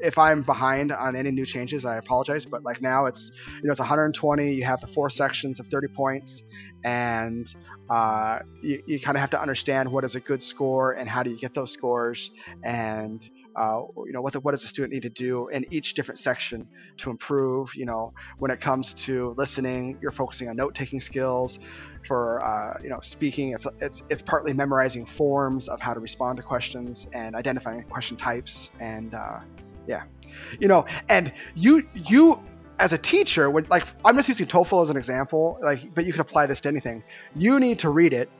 if I'm behind on any new changes, I apologize. But like now, it's you know it's 120. You have the four sections of 30 points, and uh, you, you kind of have to understand what is a good score and how do you get those scores and uh, you know what, the, what does a student need to do in each different section to improve you know when it comes to listening you're focusing on note-taking skills for uh, you know speaking. It's, it's it's partly memorizing forms of how to respond to questions and identifying question types and uh, yeah. You know and you you as a teacher when like i'm just using toefl as an example like but you can apply this to anything. You need to read it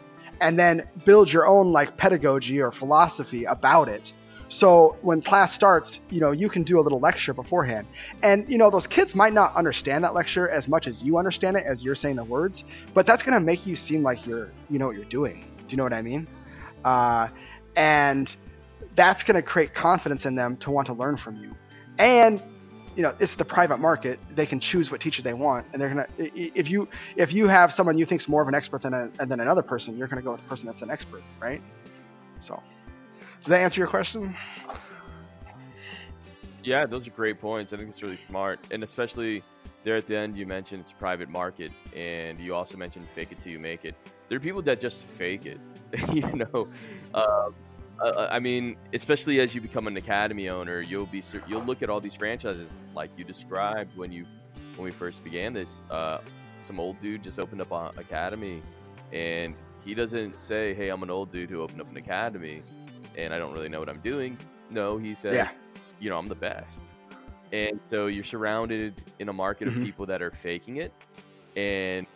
and then build your own like pedagogy or philosophy about it so when class starts, you know, you can do a little lecture beforehand. And, you know, those kids might not understand that lecture as much as you understand it as you're saying the words, but that's going to make you seem like you're, you know what you're doing. Do you know what I mean? Uh, and that's going to create confidence in them to want to learn from you. And you know, it's the private market. They can choose what teacher they want, and they're gonna. If you if you have someone you think's more of an expert than a, than another person, you're gonna go with the person that's an expert, right? So. Does that answer your question? Yeah, those are great points. I think it's really smart, and especially there at the end, you mentioned it's a private market, and you also mentioned fake it till you make it. There are people that just fake it, <laughs> you know. Uh, I mean, especially as you become an academy owner, you'll be you'll look at all these franchises like you described when you when we first began this. Uh, some old dude just opened up an academy, and he doesn't say, "Hey, I'm an old dude who opened up an academy, and I don't really know what I'm doing." No, he says, yeah. "You know, I'm the best." And so you're surrounded in a market mm-hmm. of people that are faking it, and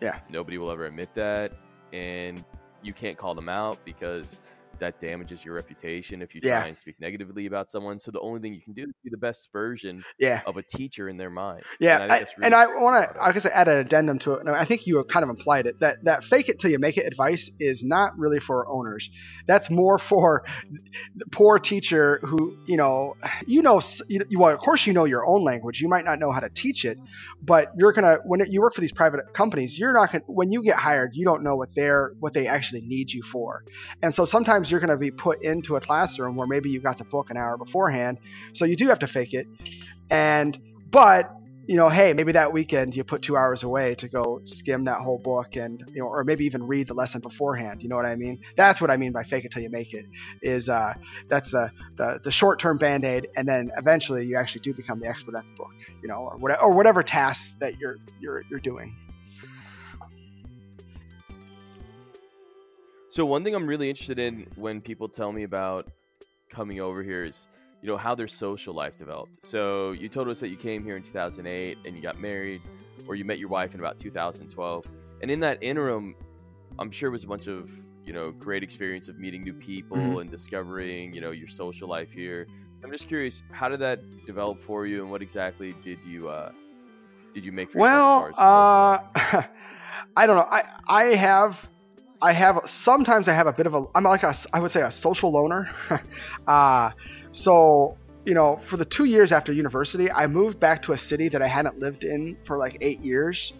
yeah, nobody will ever admit that, and you can't call them out because that damages your reputation if you try yeah. and speak negatively about someone. So the only thing you can do is be the best version yeah. of a teacher in their mind. Yeah, and I, really and I want to, I guess, add an addendum to it. I think you kind of implied it that that fake it till you make it advice is not really for owners. That's more for the poor teacher who, you know, you know, you, well, of course you know your own language. You might not know how to teach it, but you're gonna when you work for these private companies, you're not gonna when you get hired, you don't know what they're what they actually need you for, and so sometimes you're going to be put into a classroom where maybe you got the book an hour beforehand. So you do have to fake it. And, but, you know, hey, maybe that weekend you put two hours away to go skim that whole book and, you know, or maybe even read the lesson beforehand. You know what I mean? That's what I mean by fake it till you make it is, uh, that's the, the, the short-term band-aid. And then eventually you actually do become the expert at the book, you know, or whatever, or whatever task that you're, you're, you're doing. So one thing I'm really interested in when people tell me about coming over here is, you know, how their social life developed. So you told us that you came here in 2008 and you got married, or you met your wife in about 2012. And in that interim, I'm sure it was a bunch of, you know, great experience of meeting new people mm-hmm. and discovering, you know, your social life here. I'm just curious, how did that develop for you, and what exactly did you uh, did you make for well, yourself? Well, uh, <laughs> I don't know. I I have I have sometimes I have a bit of a I'm like a I would say a social loner. <laughs> uh, so you know, for the two years after university, I moved back to a city that I hadn't lived in for like eight years.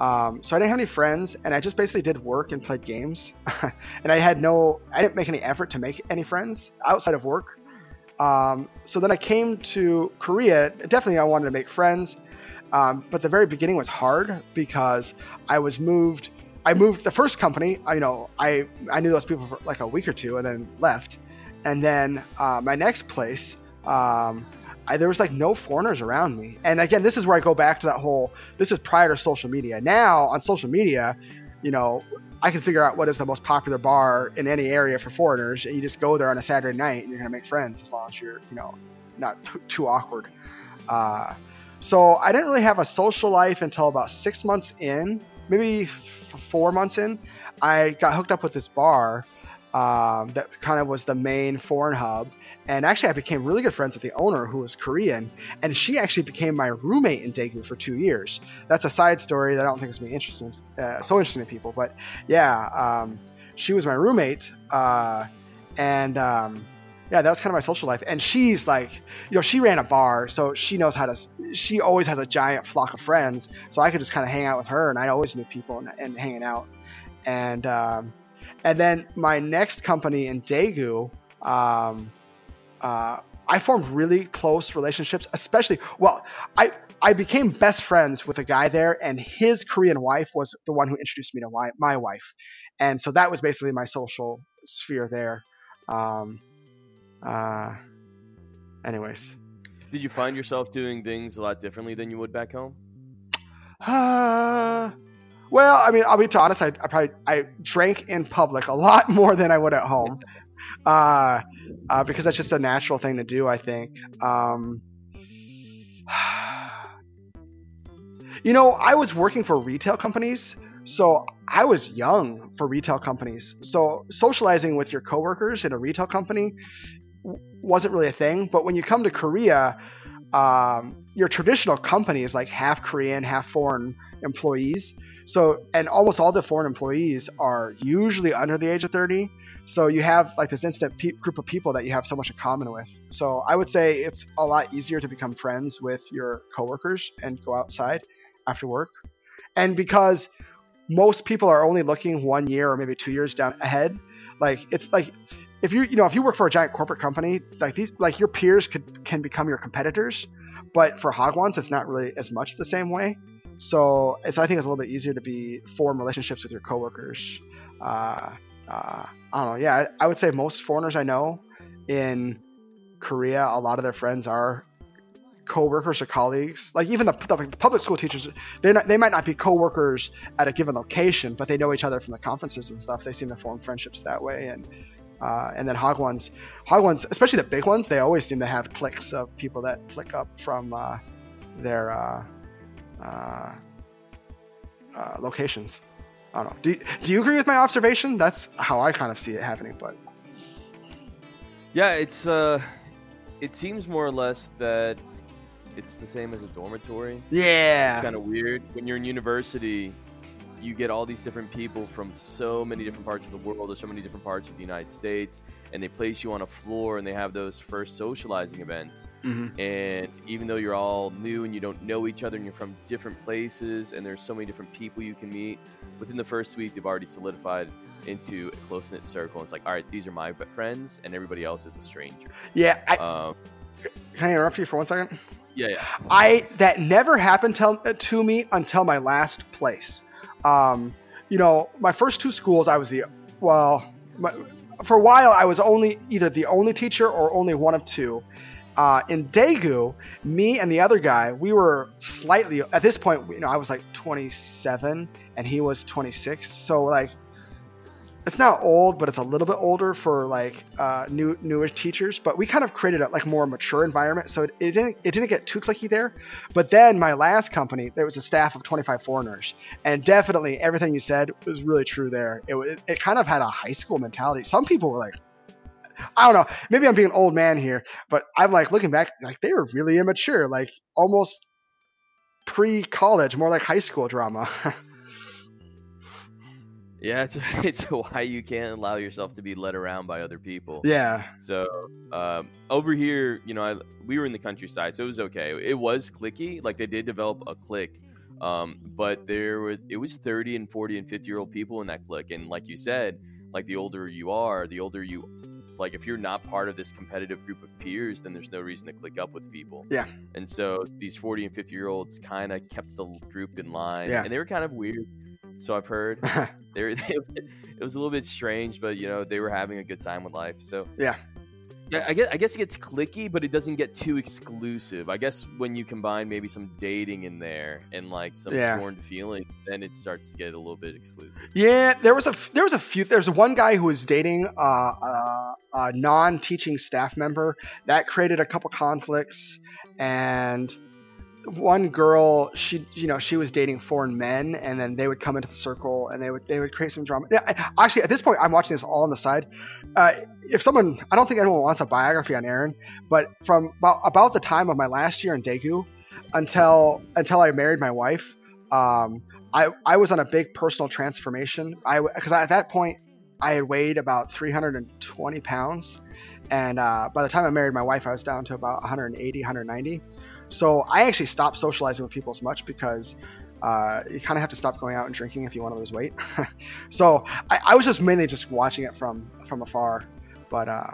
Um, so I didn't have any friends, and I just basically did work and played games. <laughs> and I had no, I didn't make any effort to make any friends outside of work. Um, so then I came to Korea. Definitely, I wanted to make friends, um, but the very beginning was hard because I was moved I moved the first company. You know, I I knew those people for like a week or two, and then left. And then uh, my next place, um, I, there was like no foreigners around me. And again, this is where I go back to that whole. This is prior to social media. Now on social media, you know, I can figure out what is the most popular bar in any area for foreigners, and you just go there on a Saturday night, and you're gonna make friends as long as you're, you know, not t- too awkward. Uh, so I didn't really have a social life until about six months in, maybe four months in, I got hooked up with this bar um, that kind of was the main foreign hub. And actually, I became really good friends with the owner, who was Korean, and she actually became my roommate in Daegu for two years. That's a side story that I don't think is be interesting, uh, so interesting to people. But yeah, um, she was my roommate, uh, and um, yeah, that was kind of my social life. And she's like, you know, she ran a bar, so she knows how to. She always has a giant flock of friends, so I could just kind of hang out with her, and I always knew people and, and hanging out. And um, and then my next company in Daegu, um, uh, I formed really close relationships, especially. Well, I I became best friends with a guy there, and his Korean wife was the one who introduced me to my, my wife, and so that was basically my social sphere there. Um, uh, anyways. Did you find yourself doing things a lot differently than you would back home? Uh, well, I mean, I'll be honest. I, I probably I drank in public a lot <laughs> more than I would at home, <laughs> uh, uh, because that's just a natural thing to do. I think. Um, <sighs> you know, I was working for retail companies, so I was young for retail companies. So socializing with your coworkers in a retail company wasn't really a thing. But when you come to Korea, um, your traditional company is like half Korean, half foreign employees. So, and almost all the foreign employees are usually under the age of 30. So you have like this instant pe- group of people that you have so much in common with. So I would say it's a lot easier to become friends with your coworkers and go outside after work. And because most people are only looking one year or maybe two years down ahead, like it's like if you you know if you work for a giant corporate company, like these like your peers could can become your competitors, but for Hagwons, it's not really as much the same way. So it's I think it's a little bit easier to be form relationships with your coworkers. Uh, uh, I don't know. Yeah, I, I would say most foreigners I know in Korea, a lot of their friends are co-workers or colleagues like even the, the public school teachers they they might not be co-workers at a given location but they know each other from the conferences and stuff they seem to form friendships that way and uh, and then hagwons, hog ones especially the big ones they always seem to have clicks of people that click up from uh, their uh, uh, uh locations i don't know do, do you agree with my observation that's how i kind of see it happening but yeah it's uh it seems more or less that it's the same as a dormitory. Yeah. It's kind of weird. When you're in university, you get all these different people from so many different parts of the world or so many different parts of the United States, and they place you on a floor and they have those first socializing events. Mm-hmm. And even though you're all new and you don't know each other and you're from different places and there's so many different people you can meet, within the first week, they've already solidified into a close knit circle. It's like, all right, these are my friends, and everybody else is a stranger. Yeah. I, um, can I interrupt you for one second? Yeah, yeah. I that never happened to, to me until my last place. Um, you know, my first two schools, I was the well, my, for a while, I was only either the only teacher or only one of two. Uh, in Daegu, me and the other guy, we were slightly at this point. You know, I was like 27 and he was 26. So like it's not old, but it's a little bit older for like uh, new newer teachers. But we kind of created a like more mature environment, so it, it, didn't it didn't get too clicky there. But then my last company, there was a staff of 25 foreigners, and definitely everything you said was really true there. It it, it kind of had a high school mentality. Some people were like. I don't know. Maybe I'm being an old man here, but I'm like looking back, like they were really immature, like almost pre-college, more like high school drama. <laughs> Yeah, it's <laughs> it's why you can't allow yourself to be led around by other people. Yeah. So um, over here, you know, I, we were in the countryside, so it was okay. It was clicky, like they did develop a clique, um, but there were it was thirty and forty and fifty year old people in that clique, and like you said, like the older you are, the older you. Like if you're not part of this competitive group of peers, then there's no reason to click up with people. Yeah. And so these 40 and 50 year olds kind of kept the group in line, yeah. and they were kind of weird so I've heard. <laughs> <laughs> they were, they, it was a little bit strange, but you know they were having a good time with life. So yeah, yeah. I guess I guess it gets clicky, but it doesn't get too exclusive. I guess when you combine maybe some dating in there and like some yeah. scorned feeling, then it starts to get a little bit exclusive. Yeah, there was a there was a few. There's one guy who was dating uh, uh, a non-teaching staff member that created a couple conflicts and one girl she you know she was dating foreign men and then they would come into the circle and they would they would create some drama. Actually at this point i'm watching this all on the side. Uh, if someone i don't think anyone wants a biography on aaron but from about, about the time of my last year in daegu until until i married my wife um, I, I was on a big personal transformation. I because at that point i had weighed about 320 pounds and uh, by the time i married my wife i was down to about 180 190 so I actually stopped socializing with people as much because uh, you kind of have to stop going out and drinking if you want to lose weight. <laughs> so I, I, was just mainly just watching it from from afar, but uh,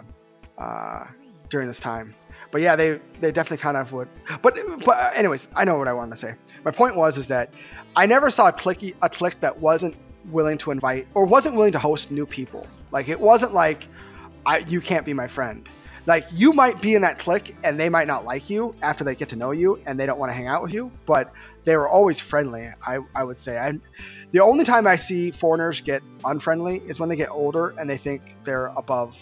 uh, during this time. But yeah, they they definitely kind of would. But but anyways, I know what I wanted to say. My point was is that I never saw a clicky a click that wasn't willing to invite or wasn't willing to host new people. Like it wasn't like I you can't be my friend like you might be in that clique and they might not like you after they get to know you and they don't want to hang out with you, but they were always friendly. I, I would say. I, the only time I see foreigners get unfriendly is when they get older and they think they're above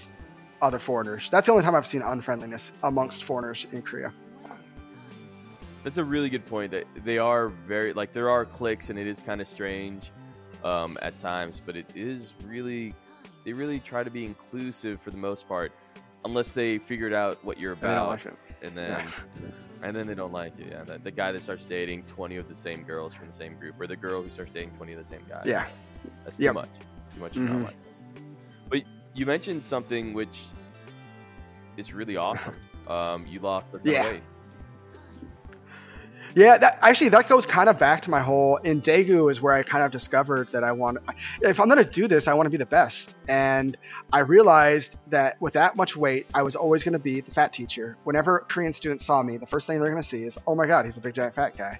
other foreigners. That's the only time I've seen unfriendliness amongst foreigners in Korea. That's a really good point. That they are very like there are cliques and it is kind of strange um, at times, but it is really they really try to be inclusive for the most part unless they figured out what you're about, and then and then they don't like you. Yeah, the, the, guy that starts dating twenty of the same girls from the same group, or the girl who starts dating twenty of the same guys. Yeah, that's too yep. much. Too much mm-hmm. like this. But you mentioned something which is really awesome. <laughs> Um, you lost a ton yeah. weight. Yeah, that actually that goes kind of back to my whole in Daegu is where I kind of discovered that I want if I'm going to do this, I want to be the best. And I realized that with that much weight, I was always going to be the fat teacher. Whenever Korean students saw me, the first thing they're going to see is, "Oh my god, he's a big giant fat guy."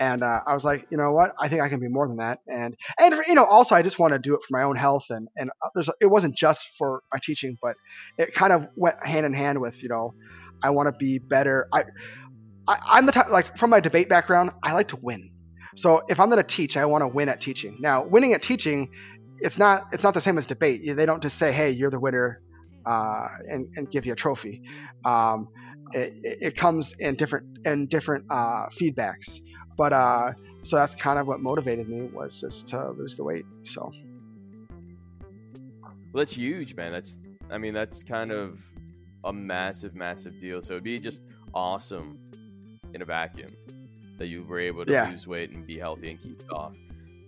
And uh, I was like, you know what? I think I can be more than that. And and you know, also I just want to do it for my own health. And and uh, there's it wasn't just for my teaching, but it kind of went hand in hand with you know, I want to be better. I I, am the type like from my debate background, I like to win. So if I'm going to teach, I want to win at teaching. Now, winning at teaching, it's not it's not the same as debate. They don't just say, "Hey, you're the winner," uh, and, and give you a trophy. Um, it, it, comes in different in different uh, feedbacks. But uh, so that's kind of what motivated me was just to lose the weight. So. Well, that's huge, man. That's I mean that's kind of a massive, massive deal. So it'd be just awesome in a vacuum that you were able to yeah. lose weight and be healthy and keep it off.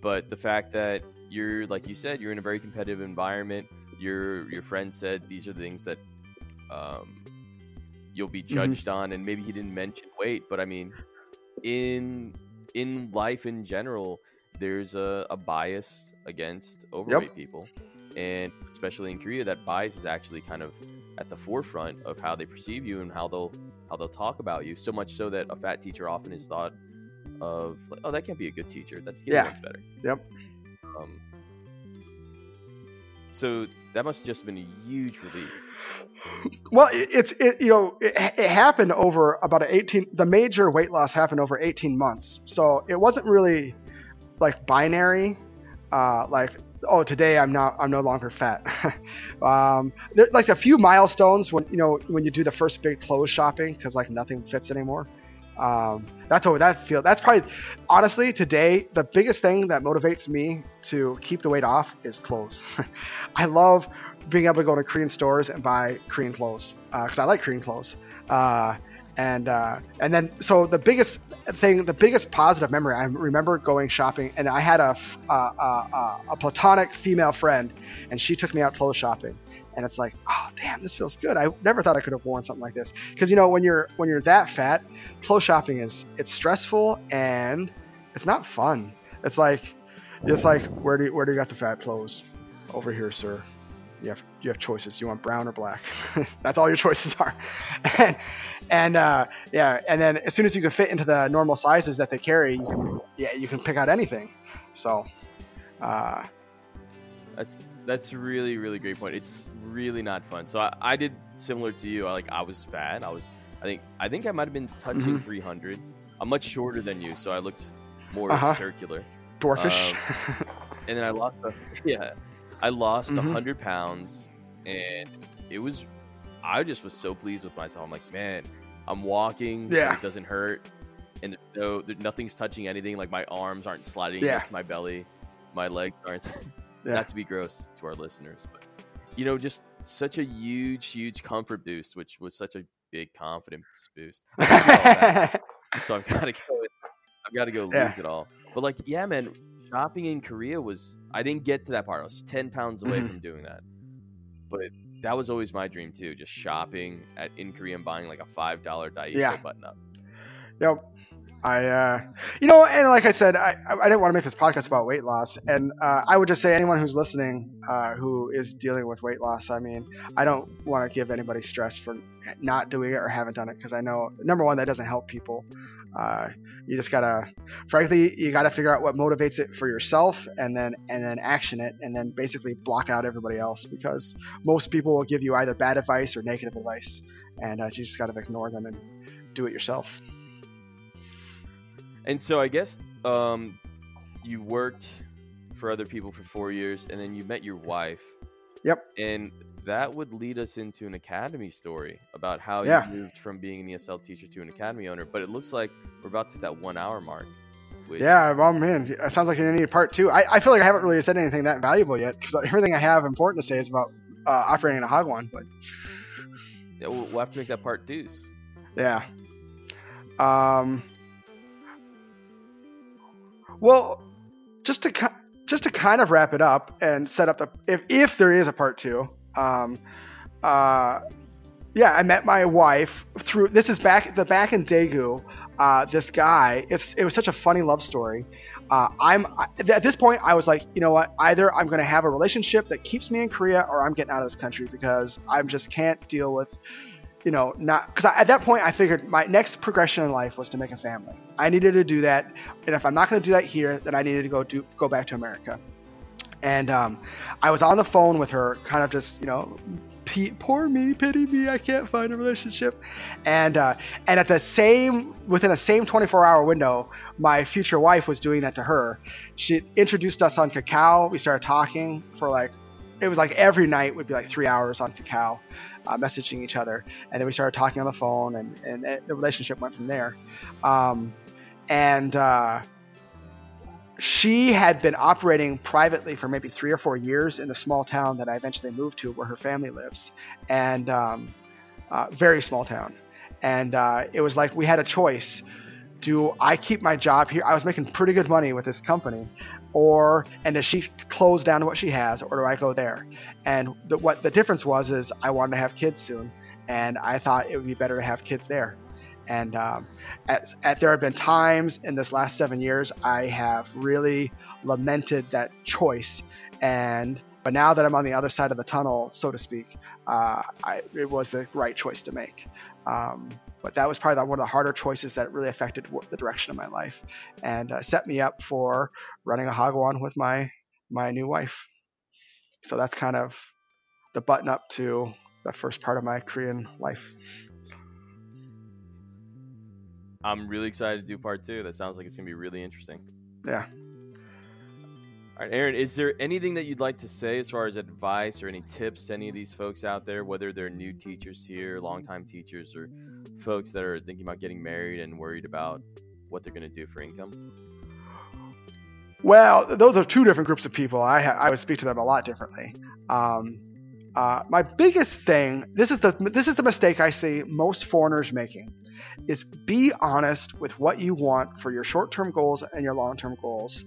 But the fact that you're like you said, you're in a very competitive environment. Your your friend said these are the things that um, you'll be mm-hmm. judged mm-hmm. on, and maybe he didn't mention weight, but I mean, in in life in general, there's a, a bias against overweight yep. people, and especially in Korea, that bias is actually kind of at the forefront of how they perceive you and how they'll how they'll talk about you. So much so that a fat teacher often is thought of like, oh, that can't be a good teacher. That skinny yeah. one's better. Yep. Um, so that must have just been a huge relief. Well, it's it you know it, it happened over about an 18 the major weight loss happened over 18 months. So it wasn't really like binary uh, like oh today i'm not i'm no longer fat. <laughs> Um, there's like a few milestones when you know when you do the first big clothes shopping because like nothing fits anymore. Um, that's what that feel that's probably honestly today the biggest thing that motivates me to keep the weight off is clothes. <laughs> I love being able to go to korean stores and buy korean clothes because uh, i like korean clothes. Uh, and uh, and then so the biggest thing, the biggest positive memory, I remember going shopping, and I had a a, a, a platonic female friend, and she took me out clothes shopping, and it's like, oh damn, this feels good. I never thought I could have worn something like this, because you know when you're when you're that fat, clothes shopping is it's stressful and it's not fun. It's like it's like where do you, where do you got the fat clothes? Over here, sir you have you have choices. You want brown or black. <laughs> That's all your choices are. and <laughs> and uh, yeah, and then as soon as you can fit into the normal sizes that they carry, you can, yeah, you can pick out anything. So uh, that's that's really really great point. It's really not fun. So I, I did similar to you. I, like I was fat. I was I think I think I might have been touching mm-hmm. 300. I'm much shorter than you, so I looked more uh-huh. circular, dwarfish. Um, <laughs> and then I lost. A, yeah, I lost mm-hmm. 100 pounds, and it was, I just was so pleased with myself. I'm like, man, I'm walking. Yeah. It doesn't hurt. And no, nothing's touching anything. Like my arms aren't sliding yeah. against my belly. My legs aren't. <laughs> yeah. Not to be gross to our listeners, but you know, just such a huge, huge comfort boost, which was such a big confidence boost. <laughs> so <laughs> I've got to go. I've got to go yeah. lose it all. But like, yeah, man, shopping in Korea was I didn't get to that part. I was ten pounds away mm-hmm. from doing that, but that was always my dream too. Just shopping at in Korea and buying like a five dollar Daiso yeah. button up. Yep. I, uh, you know, and like I said, I, I didn't want to make this podcast about weight loss, and uh, I would just say anyone who's listening uh, who is dealing with weight loss, I mean, I don't want to give anybody stress for not doing it or haven't done it because I know number one that doesn't help people. Uh, you just gotta, frankly, you gotta figure out what motivates it for yourself, and then and then action it, and then basically block out everybody else because most people will give you either bad advice or negative advice, and uh, you just gotta ignore them and do it yourself. And so I guess um, you worked for other people for four years, and then you met your wife. Yep. And that would lead us into an academy story about how yeah. you moved from being an ESL teacher to an academy owner. But it looks like we're about to hit that one hour mark. Which... Yeah, well, man, it sounds like you need a part two. I, I feel like I haven't really said anything that valuable yet because everything I have important to say is about uh, operating a Hagwon. But yeah, we'll, we'll have to make that part deuce. Yeah. Um. Well, just to just to kind of wrap it up and set up the if if there is a part two, um, uh, yeah, I met my wife through. This is back the back in Daegu. uh, this guy. It's it was such a funny love story. Uh, I'm at this point. I was like, you know what? Either I'm going to have a relationship that keeps me in Korea, or I'm getting out of this country because I just can't deal with, you know, not because at that point I figured my next progression in life was to make a family. I needed to do that, and if I'm not going to do that here, then I needed to go do go back to America. And um, I was on the phone with her, kind of just you know poor me, pity me, I can't find a relationship. And uh, and at the same within a same 24 hour window, my future wife was doing that to her. She introduced us on Kakao. We started talking for like it was like every night would be like three hours on Kakao, uh, messaging each other, and then we started talking on the phone, and and it, the relationship went from there. Um, and uh, she had been operating privately for maybe three or four years in the small town that I eventually moved to, where her family lives, and um, uh, very small town. And uh, it was like we had a choice: do I keep my job here? I was making pretty good money with this company, or and does she close down what she has, or do I go there? And the, what the difference was is I wanted to have kids soon, and I thought it would be better to have kids there. And um, at, at, there have been times in this last seven years I have really lamented that choice. And but now that I'm on the other side of the tunnel, so to speak, uh, I, it was the right choice to make. Um, but that was probably one of the harder choices that really affected the direction of my life and uh, set me up for running a hagwon with my my new wife. So that's kind of the button up to the first part of my Korean life. I'm really excited to do part two. That sounds like it's gonna be really interesting. Yeah. All right, Aaron, is there anything that you'd like to say as far as advice or any tips to any of these folks out there, whether they're new teachers here, longtime teachers, or folks that are thinking about getting married and worried about what they're going to do for income? Well, those are two different groups of people. I, I would speak to them a lot differently. Um, uh, my biggest thing this is the this is the mistake I see most foreigners making is be honest with what you want for your short-term goals and your long-term goals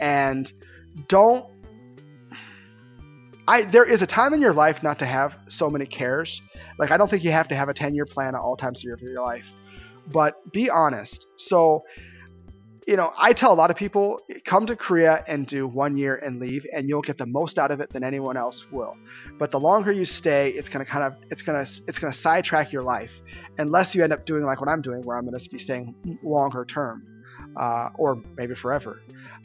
and don't I there is a time in your life not to have so many cares. Like I don't think you have to have a 10-year plan at all times of your life. But be honest. So you know, I tell a lot of people come to Korea and do one year and leave, and you'll get the most out of it than anyone else will. But the longer you stay, it's gonna kind of it's gonna it's gonna sidetrack your life, unless you end up doing like what I'm doing, where I'm gonna be staying longer term, uh, or maybe forever.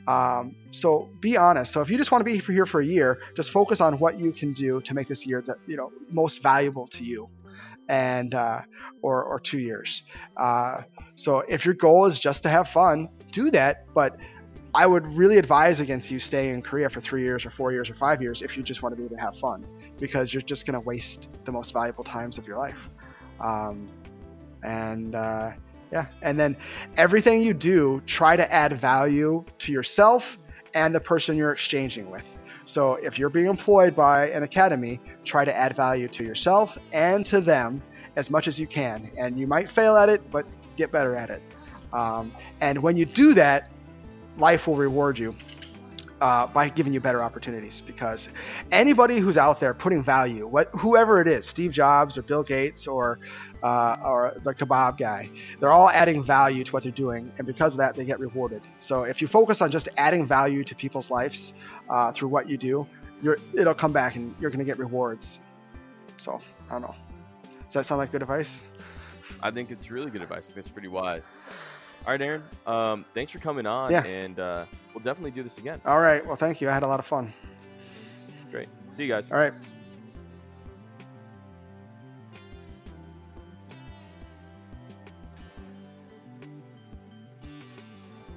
Um, so be honest. So if you just want to be here for a year, just focus on what you can do to make this year that you know most valuable to you, and uh, or or two years. Uh, so if your goal is just to have fun, do that. But I would really advise against you staying in Korea for three years or four years or five years if you just want to be able to have fun, because you're just going to waste the most valuable times of your life. Um, and uh, yeah, and then everything you do, try to add value to yourself and the person you're exchanging with. So if you're being employed by an academy, try to add value to yourself and to them as much as you can. And you might fail at it, but get better at it. Um, and when you do that, life will reward you uh, by giving you better opportunities. Because anybody who's out there putting value, what whoever it is, Steve Jobs or Bill Gates or uh, or the kebab guy, they're all adding value to what they're doing, and because of that, they get rewarded. So if you focus on just adding value to people's lives uh, through what you do, it'll come back and you're going to get rewards. So I don't know. Does that sound like good advice? I think it's really good advice. I think it's pretty wise. All right, Aaron. Um, thanks for coming on. Yeah. And uh, we'll definitely do this again. All right. Well, thank you. I had a lot of fun. Great. See you guys. All right.